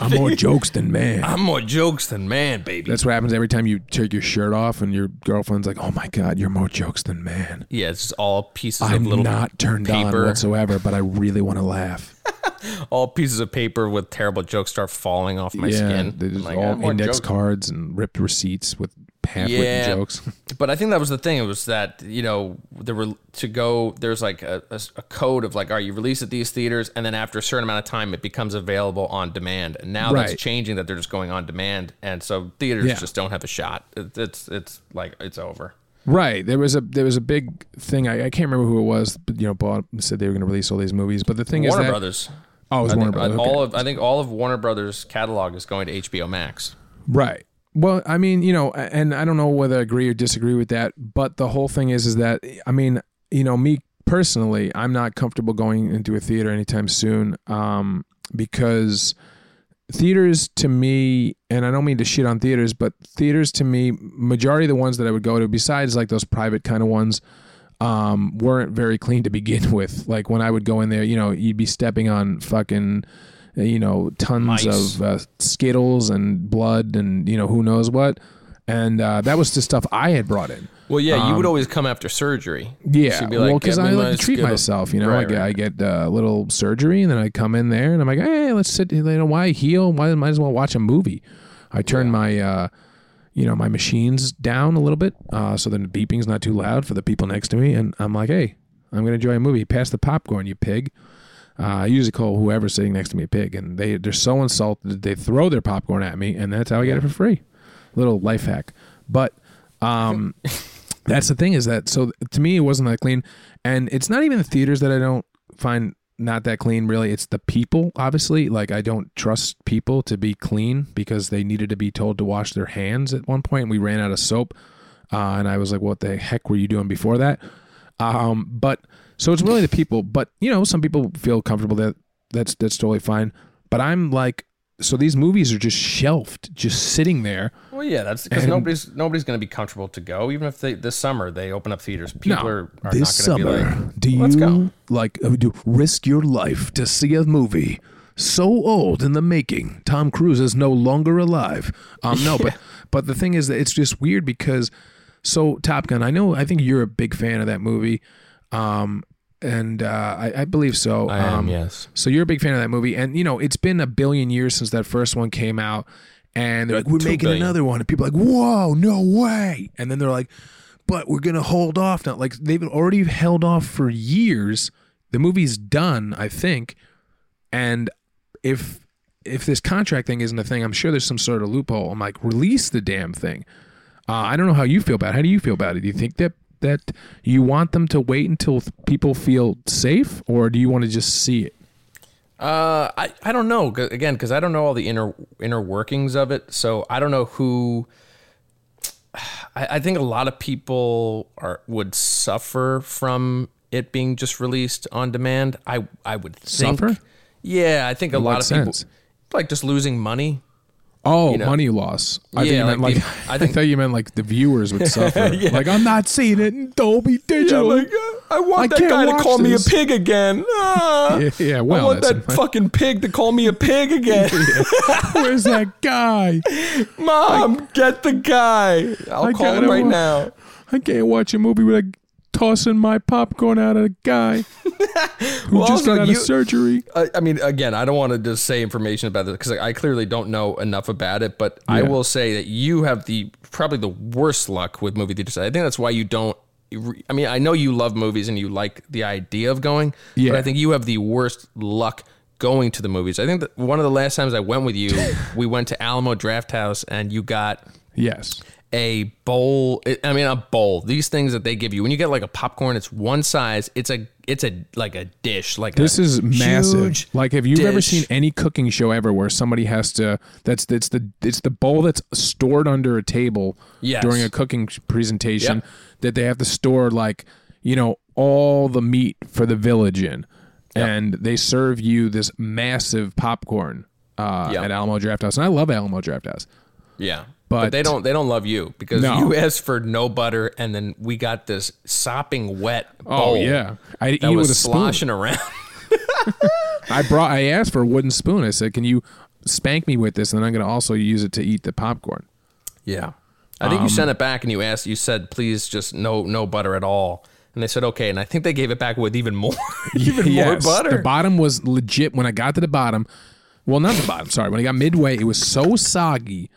I'm more (laughs) jokes than man. I'm more jokes than man, baby. That's what happens every time you take your shirt off and your girlfriend's like, "Oh my god, you're more jokes than man." yeah, it's just all pieces I'm of little not turned on paper. whatsoever, but I (laughs) really want to laugh. (laughs) all pieces of paper with terrible jokes start falling off my yeah, skin. I'm like, all index jokes. cards and ripped receipts with half-written Yeah. jokes. (laughs) But I think that was the thing. It was that you know there were to go. There's like a, a, a code of like, all right, you release at these theaters, and then after a certain amount of time, it becomes available on demand. And now Right. that's changing. That they're just going on demand, and so theaters Yeah. just don't have a shot. It, it's it's like it's over. Right. There was a there was a big thing. I, I can't remember who it was, but you know, bought said they were going to release all these movies. But the thing Warner is that Brothers. oh, it was I Warner think, Brothers. okay. all of I think all of Warner Brothers catalog is going to HBO Max. Right. Well, I mean, you know, and I don't know whether I agree or disagree with that, but the whole thing is, is that I mean, you know, me personally, I'm not comfortable going into a theater anytime soon, um, because theaters to me, and I don't mean to shit on theaters, but theaters to me, majority of the ones that I would go to, besides like those private kind of ones, um, weren't very clean to begin (laughs) with. Like when I would go in there, you know, you'd be stepping on fucking, you know, tons Mice. of uh, skittles and blood and you know who knows what. And uh, that was the stuff I had brought in. Well, yeah, you would always come after surgery. Yeah, So be well, because I like to treat Skittles." myself. You know, I Right, get right. I get a little surgery, and then I come in there, and I'm like, hey, let's sit. You know, why heal? Why might as well watch a movie? I turn my, uh, you know, my machines down a little bit, uh, so the beeping's not too loud for the people next to me, and I'm like, hey, I'm gonna enjoy a movie. Pass the popcorn, you pig. Uh, I usually call whoever's sitting next to me a pig, and they they're so insulted they throw their popcorn at me, and that's how I get it for free. Little life hack, but um, (laughs) that's the thing is that so to me it wasn't that clean, and it's not even the theaters that I don't find not that clean. Really, it's the people. Obviously, like I don't trust people to be clean because they needed to be told to wash their hands at one point. And we ran out of soap, uh, and I was like, "What the heck were you doing before that?" Um, but so it's really the people. But you know, some people feel comfortable that that's that's totally fine. But I'm like, so these movies are just shelved, just sitting there. Well, yeah, that's because nobody's nobody's going to be comfortable to go, even if they this summer they open up theaters. People No, are, are this not going to summer, be like, do "Let's you go." like uh, do risk your life to see a movie so old in the making. Tom Cruise is no longer alive. Um, no, but (laughs) but the thing is that it's just weird because so Top Gun. I know. I think you're a big fan of that movie. Um, and uh, I, I believe so. I am, um, yes. So you're a big fan of that movie, and you know it's been a billion years since that first one came out, and they're like, "We're making billion. another one," and people are like, "Whoa, no way!" And then they're like, "But we're gonna hold off now." Like they've already held off for years. The movie's done, I think, and if if this contract thing isn't a thing, I'm sure there's some sort of loophole. I'm like, release the damn thing. Uh, I don't know how you feel about it. How do you feel about it? Do you think that that you want them to wait until people feel safe, or do you want to just see it? Uh, I, I don't know again because I don't know all the inner inner workings of it, so I don't know who. I, I think a lot of people are would suffer from it being just released on demand. I I would think. Suffer? Yeah, I think a lot what of people sense? like just losing money. Oh, know. money loss. I Yeah, think you meant like like, the- I, (laughs) I thought you meant like the viewers would (laughs) suffer. Like I'm not seeing it in Dolby Digital. I want I that guy to watch call me a pig again. (laughs) Ah, Yeah, yeah, well, I want that fucking pig to call me a pig again. Where's that guy? Mom, get the guy. I'll I call him right wa- now. I can't watch a movie with a tossing my popcorn out at a guy (laughs) who Well, just got out you- of surgery. I, I mean, again, I don't want to just say information about this because I, I clearly don't know enough about it. But I will say that you have the probably the worst luck with movie theaters. I think that's why you don't. I mean, I know you love movies and you like the idea of going. Yeah. But I think you have the worst luck going to the movies. I think that one of the last times I went with you, (laughs) we went to Alamo Drafthouse and you got Yes. A bowl i mean a bowl these things that they give you when you get like a popcorn it's one size it's a it's a like a dish like This is massive. Like, have you ever seen any cooking show ever where somebody has to? That's it's the it's the bowl that's stored under a table Yes. during a cooking presentation Yep. that they have to store like you know all the meat for the village in, and they serve you this massive popcorn uh, Yep. at Alamo Drafthouse, and I love Alamo Drafthouse. yeah But- but, they don't they don't love you because No. you (laughs) asked for no butter and then we got this sopping wet Oh yeah, I eat that it was with a spoon. sloshing around (laughs) I brought. I asked for a wooden spoon. I said, "Can you spank me with this?" And then I'm going to also use it to eat the popcorn. yeah I think you um, sent it back and you asked you said please just no no butter at all and they said okay and I think they gave it back with even more (laughs) even Yes, more butter The bottom was legit. When I got to the bottom, well, not the bottom. Sorry, when I got midway, it was so soggy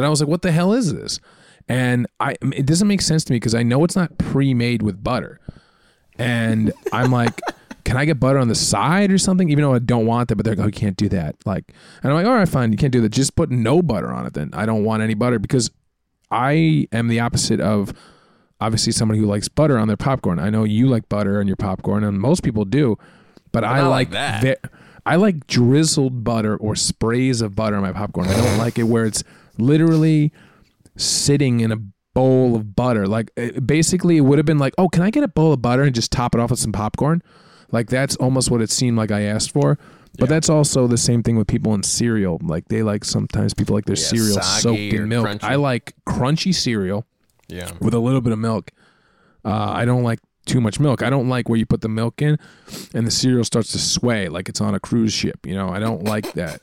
that I was like, "What the hell is this?" And I, it doesn't make sense to me because I know it's not pre-made with butter, and (laughs) I'm like. Can I get butter on the side or something? Even though I don't want that, but they're like, oh, you can't do that. Like, and I'm like, all right, fine, you can't do that. Just put no butter on it. Then I don't want any butter because I am the opposite of obviously somebody who likes butter on their popcorn. I know you like butter on your popcorn, and most people do, but I like like that. ve- I like drizzled butter or sprays of butter on my popcorn. I don't like it where it's literally sitting in a bowl of butter. Like it, basically, it would have been like, oh, can I get a bowl of butter and just top it off with some popcorn? Like that's almost what it seemed like I asked for. But that's also the same thing with people in cereal. Like they like sometimes people like their Yeah, cereal soaked in milk. crunchy. I like crunchy cereal yeah with a little bit of milk. Uh, I don't like too much milk. I don't like where you put the milk in and the cereal starts to sway like it's on a cruise ship. You know, I don't like that.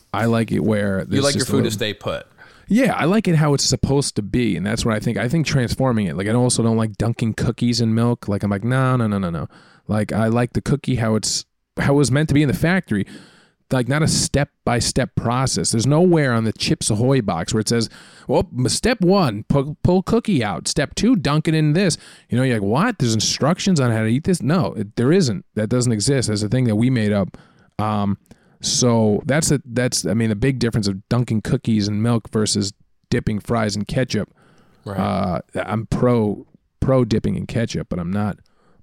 (laughs) I like it where you like your food to stay put Yeah, I like it how it's supposed to be, and that's what I think. I think transforming it. Like I also don't like dunking cookies in milk. Like I'm like no, no, no, no, no. Like I like the cookie how it's how it was meant to be in the factory. Like not a step by step process. There's nowhere on the Chips Ahoy box where it says, "Well, step one, pull, pull cookie out. Step two, dunk it in this." You know, you're like, "What? There's instructions on how to eat this?" No, it, there isn't. That doesn't exist. That's a thing that we made up. Um, so that's a that's I mean the big difference of dunking cookies in milk versus dipping fries in ketchup. right Uh, I'm pro pro dipping in ketchup, but I'm not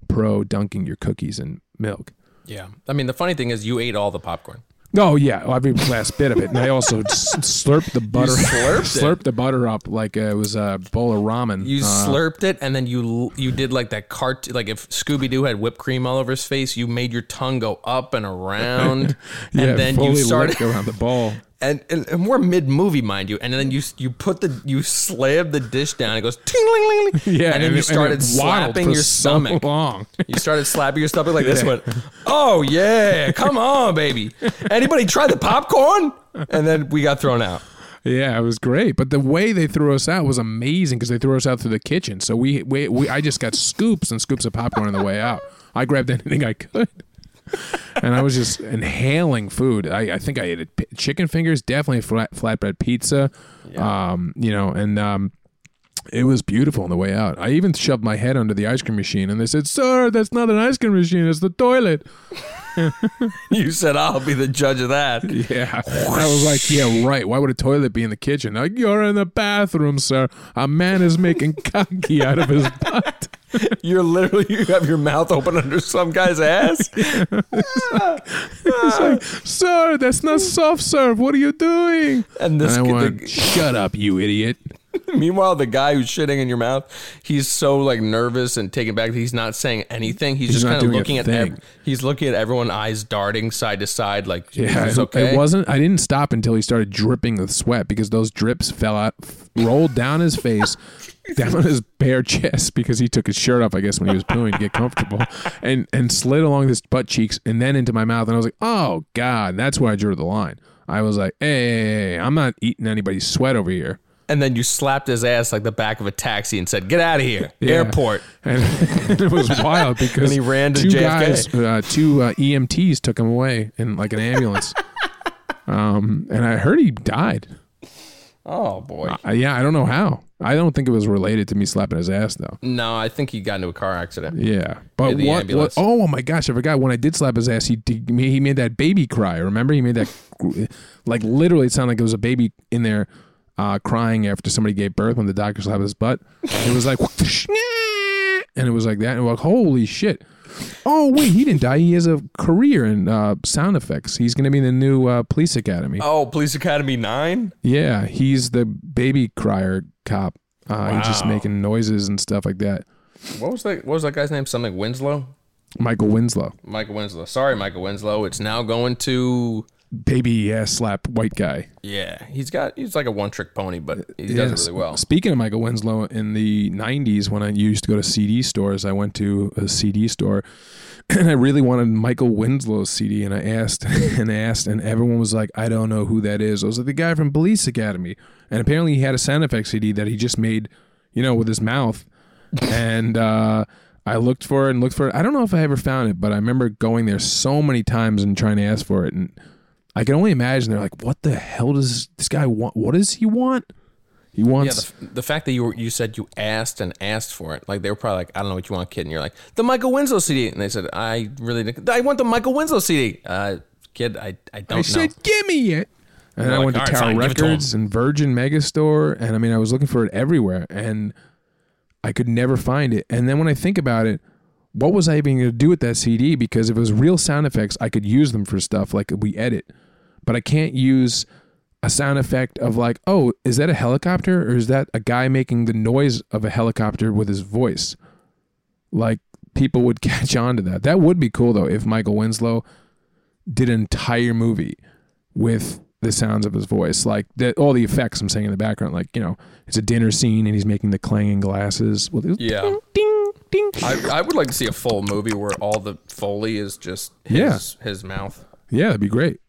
pro dunking your cookies in milk. yeah I mean the funny thing is you ate all the popcorn Oh yeah, every last bit of it, and I also (laughs) slurped the butter, slurped (laughs) slurped the butter up like it was a bowl of ramen. You Uh, slurped it, and then you you did like that cart. Like if Scooby Doo had whipped cream all over his face, you made your tongue go up and around, (laughs) yeah, and then you started. around the bowl. And, and, and we're mid movie, mind you. And then you you put the you slam the dish down. It goes ting ling ling ling. (laughs) Yeah, and then you started slapping your so stomach. long. You started slapping your stomach like this. Went, oh yeah, come on, baby. Anybody try the popcorn? And then we got thrown out. Yeah, it was great. But the way they threw us out was amazing because they threw us out through the kitchen. So we, we, we, I just got scoops and scoops of popcorn on the way out. I grabbed anything I could. And I was just inhaling food. I, I think I ate it. chicken fingers, definitely flat, flatbread pizza. Um, you know, and um, it was beautiful on the way out. I even shoved my head under the ice cream machine, and they said, "Sir, that's not an ice cream machine. It's the toilet." (laughs) You said I'll be the judge of that. (laughs) Yeah. I was like, yeah, right. Why would a toilet be in the kitchen? Like, you're in the bathroom, sir. A man is making (laughs) kaki out of his butt. You're literally you have your mouth open under some guy's ass. (laughs) It's like, sir, that's not soft serve. What are you doing? And this and I kid- went, the- shut up, you idiot. (laughs) Meanwhile, the guy who's shitting in your mouth, he's so like nervous and taken back. He's not saying anything. He's, just kind of looking at. Ev- he's looking at everyone, eyes darting side to side, like Yeah, "Is this it- okay?" it wasn't. I didn't stop until he started dripping with sweat because those drips fell out, rolled down his face, (laughs) down on his bare chest because he took his shirt off, I guess, when he was pooing to get comfortable, and and slid along his butt cheeks and then into my mouth. And I was like, oh god, that's where I drew the line. I was like, hey, I'm not eating anybody's sweat over here. And then you slapped his ass like the back of a taxi and said, "Get out of here, Yeah. airport." (laughs) and (laughs) it was wild because And he ran to two JFK. guys, uh, two uh, EMTs took him away in like an ambulance. um, and I heard he died. Oh boy. Uh, yeah, I don't know how. I don't think it was related to me slapping his ass though. No, I think he got into a car accident. Yeah, but the what, what? ambulance. Oh my gosh, I forgot when I did slap his ass. He did, he made that baby cry. Remember, he made that (laughs) like literally. It sounded like there was a baby in there uh, crying after somebody gave birth when the doctor slapped his butt. It was like, (laughs) and it was like that. And we're like, holy shit. Oh wait, he didn't die. He has a career in uh, sound effects. He's going to be in the new uh, police academy. Oh, Police Academy Nine. Yeah, he's the baby crier cop. Uh, He's just making noises and stuff like that. What was that? What was that guy's name? Something Winslow. Michael Winslow, Michael Winslow. Sorry, Michael Winslow. It's now going to. Baby ass slap white guy. Yeah, he's got. He's like a one-trick pony, but he does it really well. Speaking of Michael Winslow, in the '90s, when I used to go to CD stores, I went to a CD store, (clears throat) and I really wanted Michael Winslow's CD, and I asked (laughs) and asked, and everyone was like, "I don't know who that is." I was like, "The guy from Police Academy," and apparently he had a sound effects CD that he just made, you know, with his mouth, (laughs) and. uh I looked for it and looked for it. I don't know if I ever found it, but I remember going there so many times and trying to ask for it. And I can only imagine they're like, "What the hell does this guy want? What does he want?" He Yeah, wants. the, the fact that you were, you said you asked and asked for it, like they were probably like, I don't know what you want, kid, and you're like, the Michael Winslow CD, and they said, I really, I want the Michael Winslow CD, uh, kid, I, I don't I know. said, "Give me it." And You're I like, went to "All right, Tower fine, it to. Records and Virgin Megastore, and I mean, I was looking for it everywhere, and I could never find it. And then when I think about it, what was I even going to do with that CD? Because if it was real sound effects, I could use them for stuff like we edit, but I can't use a sound effect of like, oh, is that a helicopter or is that a guy making the noise of a helicopter with his voice? Like people would (laughs) catch on to that. That would be cool though if Michael Winslow did an entire movie with the sounds of his voice, like the, all the effects I'm saying in the background, like you know, it's a dinner scene and he's making the clanging glasses. Well, Yeah. ding, ding, ding. I, I would like to see a full movie where all the foley is just Yeah. his, his mouth. Yeah, that'd be great.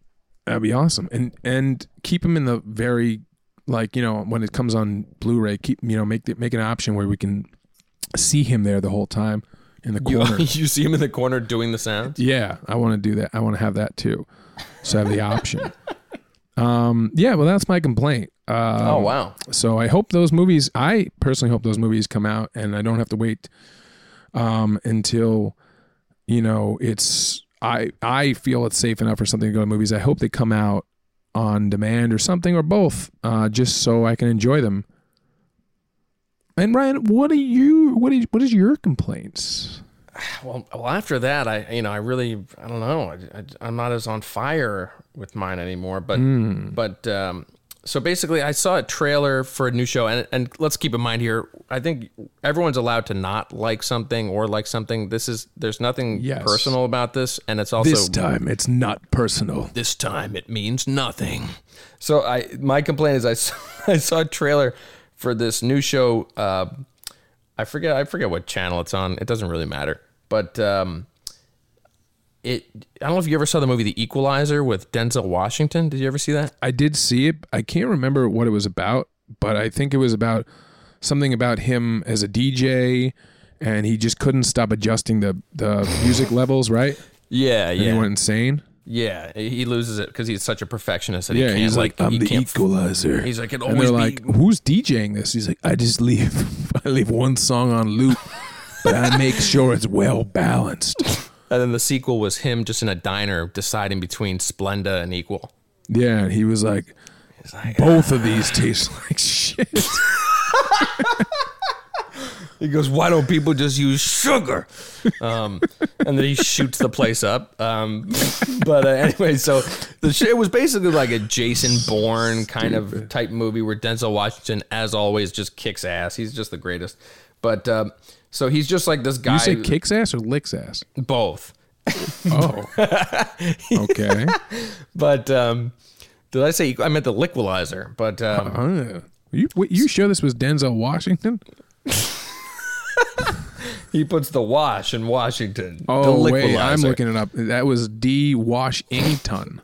That'd be awesome. And and keep him in the very like you know when it comes on Blu-ray, keep you know make the, make an option where we can see him there the whole time in the corner. (laughs) you see him in the corner doing the sound. Yeah, I want to do that. I want to have that too. So I have the (laughs) option. Um, yeah, well, that's my complaint. Uh, oh wow! So I hope those movies. I personally hope those movies come out, and I don't have to wait um, until you know it's. I I feel it's safe enough for something to go to movies. I hope they come out on demand or something or both, uh, just so I can enjoy them. And Ryan, what are you? What is what is your complaints? Well, well, after that, I you know I really I don't know I, I, am not as on fire with mine anymore. But Hmm. but um, so basically, I saw a trailer for a new show, and and let's keep in mind here. I think everyone's allowed to not like something or like something. This is there's nothing Yes. personal about this, and it's also This time it's not personal. this time it means nothing. So I my complaint is I saw, (laughs) I saw a trailer for this new show. Uh, I forget I forget what channel it's on. It doesn't really matter. But um, it I don't know if you ever saw the movie The Equalizer with Denzel Washington. Did you ever see that? I did see it. I can't remember what it was about, but I think it was about something about him as a DJ, and he just couldn't stop adjusting the the (laughs) music levels. Right? Yeah, And he went insane. Yeah, he loses it because he's such a perfectionist that he Yeah, can't he's like, I'm he the equalizer. He's like, it and they're always like, be- who's DJing this? He's like, I just leave, (laughs) I leave one song on loop, but I make sure it's well balanced. (laughs) And then the sequel was him just in a diner deciding between Splenda and Equal. Yeah, and he was like, He's like, both of these taste (laughs) like shit. (laughs) He goes, "Why don't people just use sugar?" Um, and then he shoots the place up. Um, (laughs) but uh, anyway, so the sh- it was basically like a Jason Bourne kind of type movie where Denzel Washington, as always, just kicks ass. He's just the greatest. But um, so he's just like this guy. You say kicks ass or licks ass? both. Oh, (laughs) okay. But um, did I say I meant the liquilizer? But um, Uh, you you sure this was Denzel Washington? (laughs) he puts the wash in Washington. Oh the wait, I'm looking it up. That was D. Wash Washington.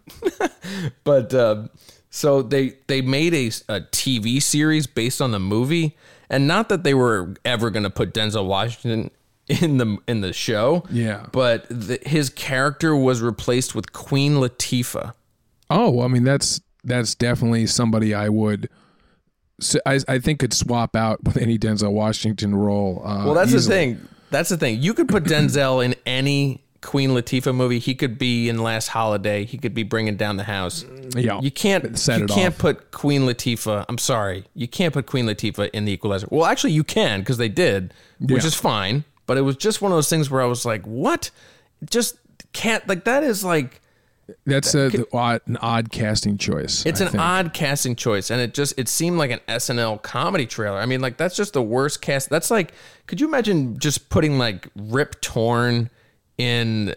(laughs) but um, so they they made a, a TV series based on the movie, and not that they were ever going to put Denzel Washington in the in the show. Yeah. but the, his character was replaced with Queen Latifah. Oh, well, I mean that's that's definitely somebody I would. I, I think could swap out with any Denzel Washington role. Uh, Well, that's easily. the thing. That's the thing. You could put Denzel in any Queen Latifah movie. He could be in Last Holiday. He could be bringing down the house. Yeah, You can't Set you can't off. put Queen Latifah. I'm sorry, you can't put Queen Latifah in the Equalizer. Well, actually, you can because they did, which Yeah. is fine. But it was just one of those things where I was like, "What? Just can't like that is like That's a, the odd, an odd casting choice. it's I an think. odd casting choice, and it just it seemed like an SNL comedy trailer. I mean, like that's just the worst cast. That's like, could you imagine just putting like Rip Torn in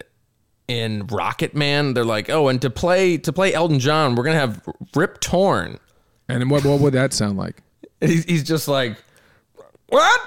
in Rocket Man? They're like, oh, and to play to play Elton John, we're gonna have Rip Torn. And what what would that sound like? (laughs) He's, he's just like, what?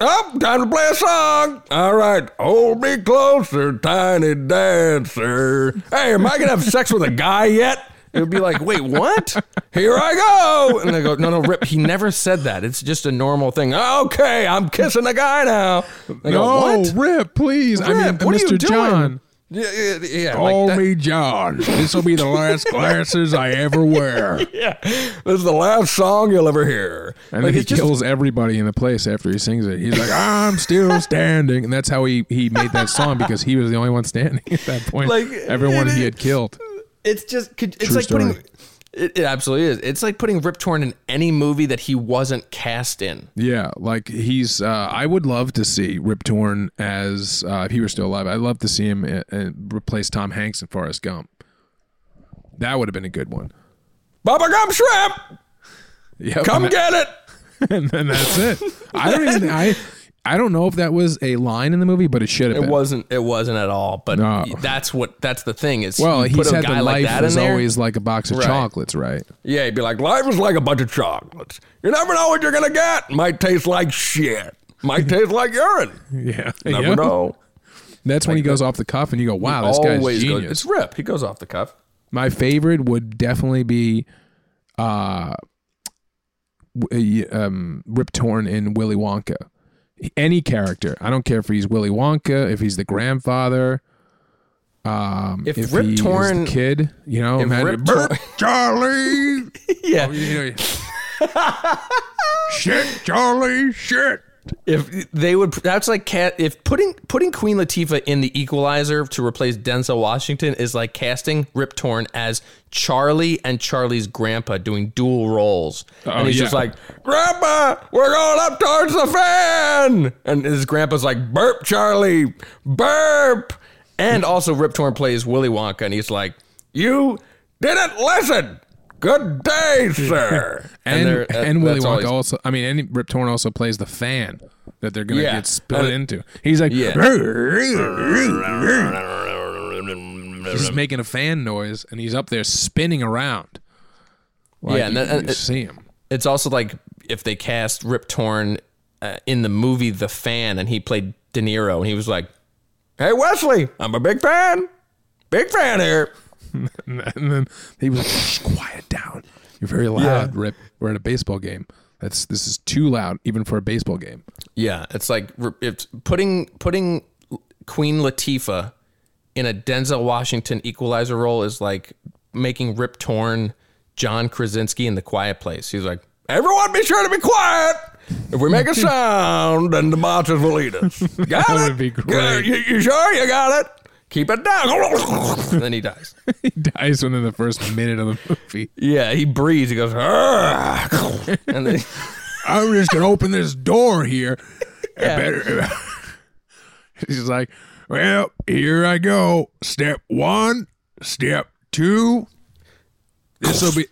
Oh, time to play a song. All right, hold me closer, tiny dancer. Hey, am I gonna have sex with a guy yet? It would be like, wait, what? Here I go. And they go, no, no, Rip. He never said that. It's just a normal thing. Okay, I'm kissing a guy now. They go, no, what? Rip, please. I mean, Rip, what are Mr. you doing? John. Yeah, yeah, yeah. Call like me John. This will be the last glasses I ever wear. (laughs) Yeah, this is the last song you'll ever hear. And Like, then he it's just- kills everybody in the place after he sings it. He's like, I'm still (laughs) standing. And that's how he, he made that song because he was the only one standing at that point. Like, Everyone it- he had killed. It's just could- it's True like putting it, it absolutely is it's like putting rip torn in any movie that he wasn't cast in Yeah, like he's. Uh, I would love to see Rip Torn as uh, if he were still alive. I'd love to see him uh, uh, replace Tom Hanks in Forrest Gump. That would have been a good one. bubba gum shrimp Yep, come (laughs) get it and then that's it. I don't even. I I don't know if that was a line in the movie, but it should have it been. wasn't it wasn't at all but No. that's what that's the thing is well, he's had the like life is always like a box of Right. chocolates, right? yeah he'd be like life is like a bunch of chocolates you never know what you're gonna get might taste like shit might (laughs) taste like urine Yeah, never Yeah. know That's when he goes off the cuff, and you go, "Wow, this guy's always goes, genius." it's rip he goes off the cuff My favorite would definitely be uh, uh, um, Rip Torn in Willy Wonka. Any character. I don't care if he's Willy Wonka, if he's the grandfather, um, If if, Rip Torn- kid. You know, if imagine Rip Torn- (laughs) Charlie. (laughs) yeah You know, (laughs) shit, Charlie, shit. If they would, that's like cat. If putting putting Queen Latifah in the Equalizer to replace Denzel Washington is like casting Rip Torn as Charlie and Charlie's grandpa doing dual roles, and oh, he's yeah. just like, "Grandpa, we're going up towards the fan," and his grandpa's like, "Burp, Charlie, burp," and also Rip Torn plays Willy Wonka, and he's like, "You didn't listen." Good day, (laughs) sir. and they're- and, uh, Willy that's Wonka he's- also. I mean, and Rip Torn also plays the fan that they're gonna Yeah. get split Uh, into. He's like, yeah. (laughs) he's just making a fan noise, and he's up there spinning around. Like, Yeah, and you, that- you uh, see him. It's also like if they cast Rip Torn uh, in the movie The Fan, and he played De Niro, and he was like, "Hey Wesley, I'm a big fan, big fan here." (laughs) And then he was like, quiet down. You're very loud, Rip. We're at a baseball game. That's this is too loud, even for a baseball game. Yeah, it's like it's putting putting Queen Latifah in a Denzel Washington equalizer role is like making Rip Torn John Krasinski in The Quiet Place. He's like, "Everyone, be sure to be quiet. If we make a (laughs) sound, then the bosses will eat us. (laughs) Got That it? would be great. You, you sure you got it? Keep it down." and then he dies. (laughs) he dies within the first minute of the movie. Yeah, he breathes. He goes, and then (laughs) I'm just gonna open this door here. (laughs) I better. He's like, well, here I go. Step one, step two. This will be,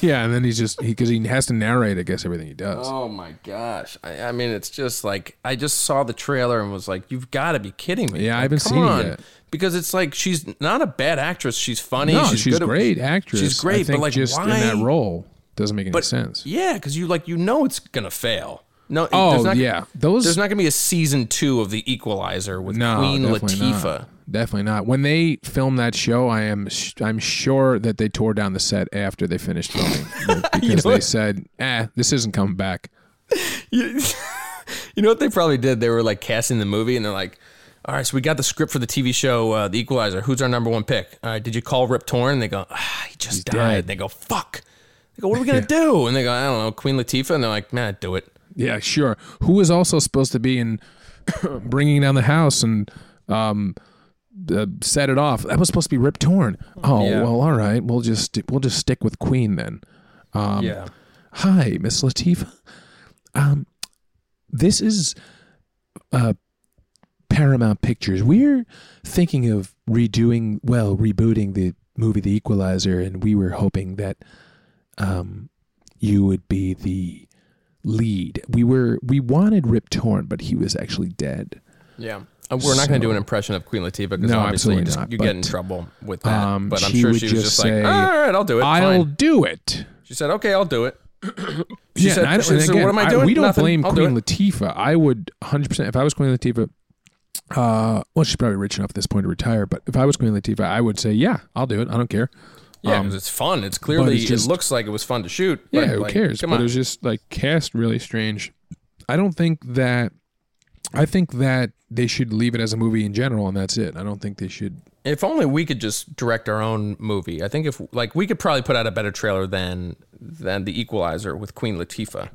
(laughs) yeah. And then he's just he because he has to narrate, I guess, everything he does. Oh my gosh! I, I mean, it's just like I just saw the trailer and was like, "You've got to be kidding me!" Yeah, I haven't seen it yet. Because it's like she's not a bad actress. She's funny. no, she's, she's, good at- great actress. She's great, but like just why? in that role doesn't make any But sense. yeah, because you like you know it's gonna fail. No, Oh not, yeah, those There's not gonna be a season two of The Equalizer with no, Queen Latifah. Not. Definitely not. When they filmed that show, I am sh- I'm sure that they tore down the set after they finished filming (laughs) because they what? said, "Eh, this isn't coming back." (laughs) You, you know what they probably did? They were like casting the movie, and they're like, "All right, so we got the script for the TV show, uh, The Equalizer. Who's our number one pick? All right, did you call Rip Torn?" And they go, ah, "He just died." dead. They go, "Fuck." They go, "What are we gonna (laughs) do?" And they go, "I don't know, Queen Latifah." And they're like, "Man, do it." Yeah, sure. Who was also supposed to be in (coughs) bringing down the house and um, uh, set it off? That was supposed to be Rip Torn. Oh Yeah. well, all right. We'll just we'll just stick with Queen then. Um, yeah. Hi, Miss Latifah. Um, this is uh, Paramount Pictures. We're thinking of redoing, well, rebooting the movie The Equalizer, and we were hoping that um, you would be the lead. We were we wanted Rip Torn, but he was actually dead. Yeah. Uh, We're not going to do an impression of Queen Latifah because No, obviously you, just, not, you get in trouble with that. um, but I'm she sure she was just just say, like, "All right, I'll do it." I'll Fine." do it. She said, "Okay, I'll do it." (clears throat) She yeah, said, I, she said, again, "What am I I- we don't Nothing. blame I'll Queen it. Latifah. I would 100%. If I was Queen Latifah, uh, well, she's probably rich enough at this point to retire, but if I was Queen Latifah, I would say, yeah, I'll do it. I don't care. Yeah, Um, it's fun. It's clearly it's just- it looks like it was fun to shoot. Yeah, but, who like, cares? Come but it was just like cast really strange. I don't think that. I think that they should leave it as a movie in general, and that's it. I don't think they should. if only we could just direct our own movie. I think if like we could probably put out a better trailer than than The Equalizer with Queen Latifah.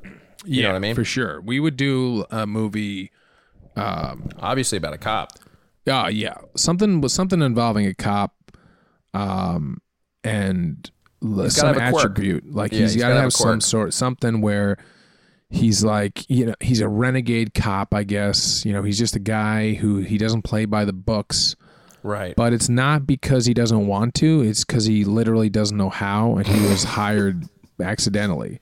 You know what I mean? For sure, we would do a movie. Obviously about a cop. Yeah, yeah, something was something involving a cop, um, and some attribute. Like Yeah, he's he's got to have, have some sort something where he's like you know he's a renegade cop. I guess you know he's just a guy who he doesn't play by the books. Right. But it's not because he doesn't want to. It's because he literally doesn't know how, and he was (laughs) hired accidentally.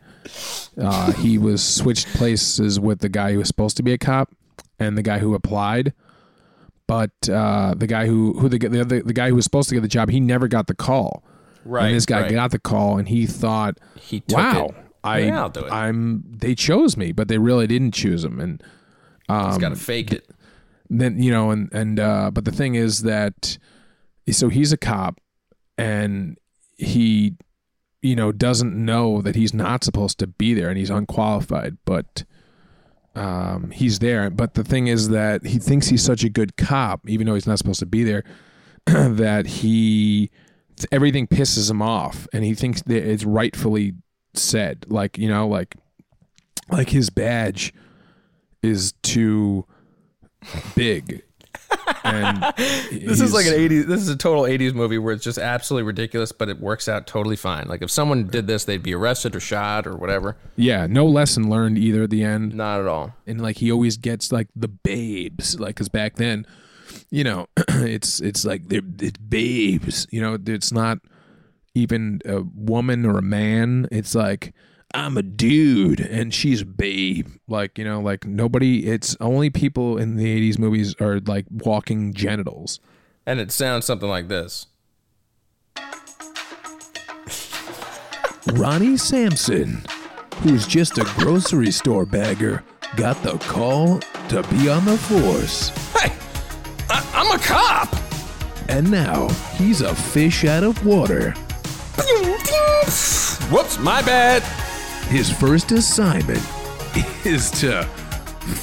Uh, he was switched places with the guy who was supposed to be a cop and the guy who applied. But uh, the guy who who the, the the guy who was supposed to get the job, he never got the call. right. and this guy right. got the call, and he thought, He took "Wow, it. I Yeah, I'll do it. I'm they chose me, but they really didn't choose him." And He's got to fake it. then you know and and uh but the thing is that so he's a cop and he you know doesn't know that he's not supposed to be there and he's unqualified but um he's there but the thing is that he thinks he's such a good cop even though he's not supposed to be there (clears throat) that he everything pisses him off and he thinks that it's rightfully said like you know like like his badge is too big and (laughs) This is like an 80s this is a total 80s movie where it's just absolutely ridiculous but it works out totally fine. Like if someone did this they'd be arrested or shot or whatever. yeah no lesson learned either at the end Not at all. and like he always gets like the babes like because back then you know (clears throat) it's it's like they're it's babes you know it's not even a woman or a man. It's like I'm a dude and she's a babe. Like, you know, like nobody it's only people in the 80s movies are like walking genitals. And it sounds something like this. Ronnie Sampson, who's just a grocery store bagger, got the call to be on the force. Hey, I, I'm a cop. And now he's a fish out of water. Whoops, my bad. His first assignment is to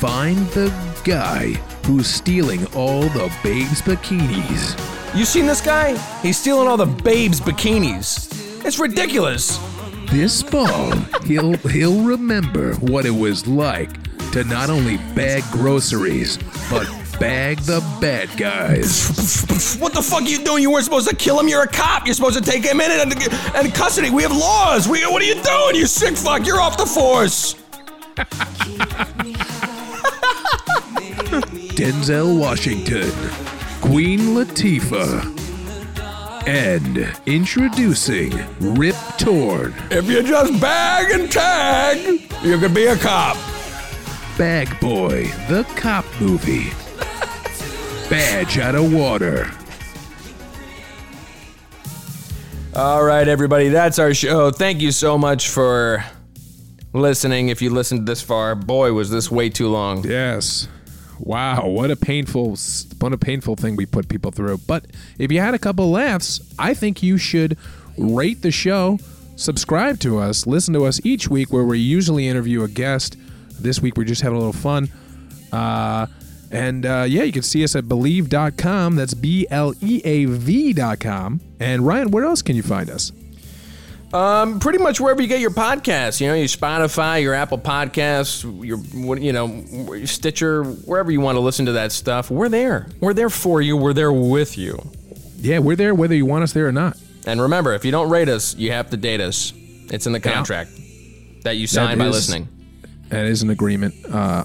find the guy who's stealing all the babes' bikinis. You seen this guy? He's stealing all the babes' bikinis. It's ridiculous. This fall, he'll he'll remember what it was like to not only bag groceries, but bag the bad guys. What the fuck are you doing? You weren't supposed to kill him. You're a cop. You're supposed to take him in and, and custody. We have laws. We, what are you doing? You sick fuck. You're off the force. (laughs) Denzel Washington, Queen Latifah, and introducing Rip Torn, If you just bag and tag, you could be a cop. Bag Boy, the cop movie. Badge out of water. All right, everybody, that's our show. Thank you so much for listening. If you listened this far, boy, was this way too long. Yes. Wow, what a painful what a painful thing we put people through. But if you had a couple laughs, I think you should rate the show, subscribe to us, listen to us each week where we usually interview a guest. This week we're just having a little fun. Uh, and uh, yeah, you can see us at bleav.com. That's B L E A V.com. And Ryan, where else can you find us? Um, pretty much wherever you get your podcasts, you know, your Spotify, your Apple Podcasts, your you know, your Stitcher, wherever you want to listen to that stuff, we're there. We're there for you. We're there with you. Yeah, we're there whether you want us there or not. And remember, if you don't rate us, you have to date us. It's in the contract that you sign by is- listening. That is an agreement. Uh,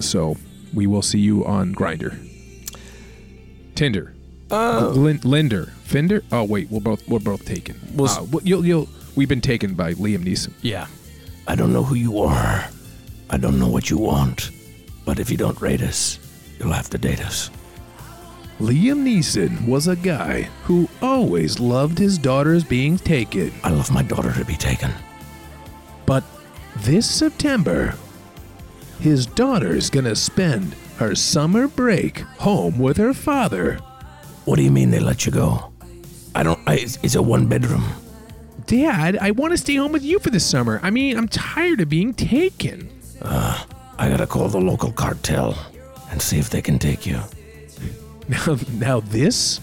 so we will see you on Grindr, Tinder, uh, Lin- Linder, Finder. Oh wait, we're both we're both taken. We'll uh, well, you'll you'll we've been taken by Liam Neeson. Yeah. I don't know who you are. I don't know what you want. But if you don't rate us, you'll have to date us. Liam Neeson was a guy who always loved his daughters being taken, I love my daughter to be taken. but this September, his daughter's gonna spend her summer break home with her father. What do you mean they let you go? I don't. I, it's, it's a one bedroom. Dad, I want to stay home with you for the summer. I mean, I'm tired of being taken. Uh, I gotta call the local cartel and see if they can take you. Now, now this,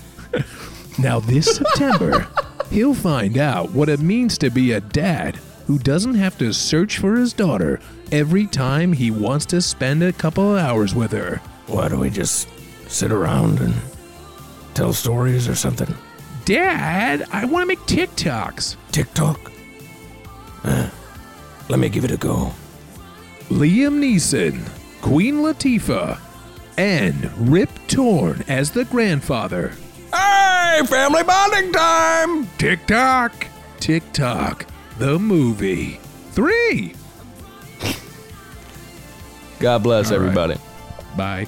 now this September, (laughs) he'll find out what it means to be a dad who doesn't have to search for his daughter every time he wants to spend a couple of hours with her. Why don't we just sit around and tell stories or something? Dad, I want to make TikToks. TikTok? Eh, let me give it a go. Liam Neeson, Queen Latifah, and Rip Torn as the grandfather. Hey, family bonding time! TikTok, TikTok, the movie. Three. God bless All right. everybody. Bye.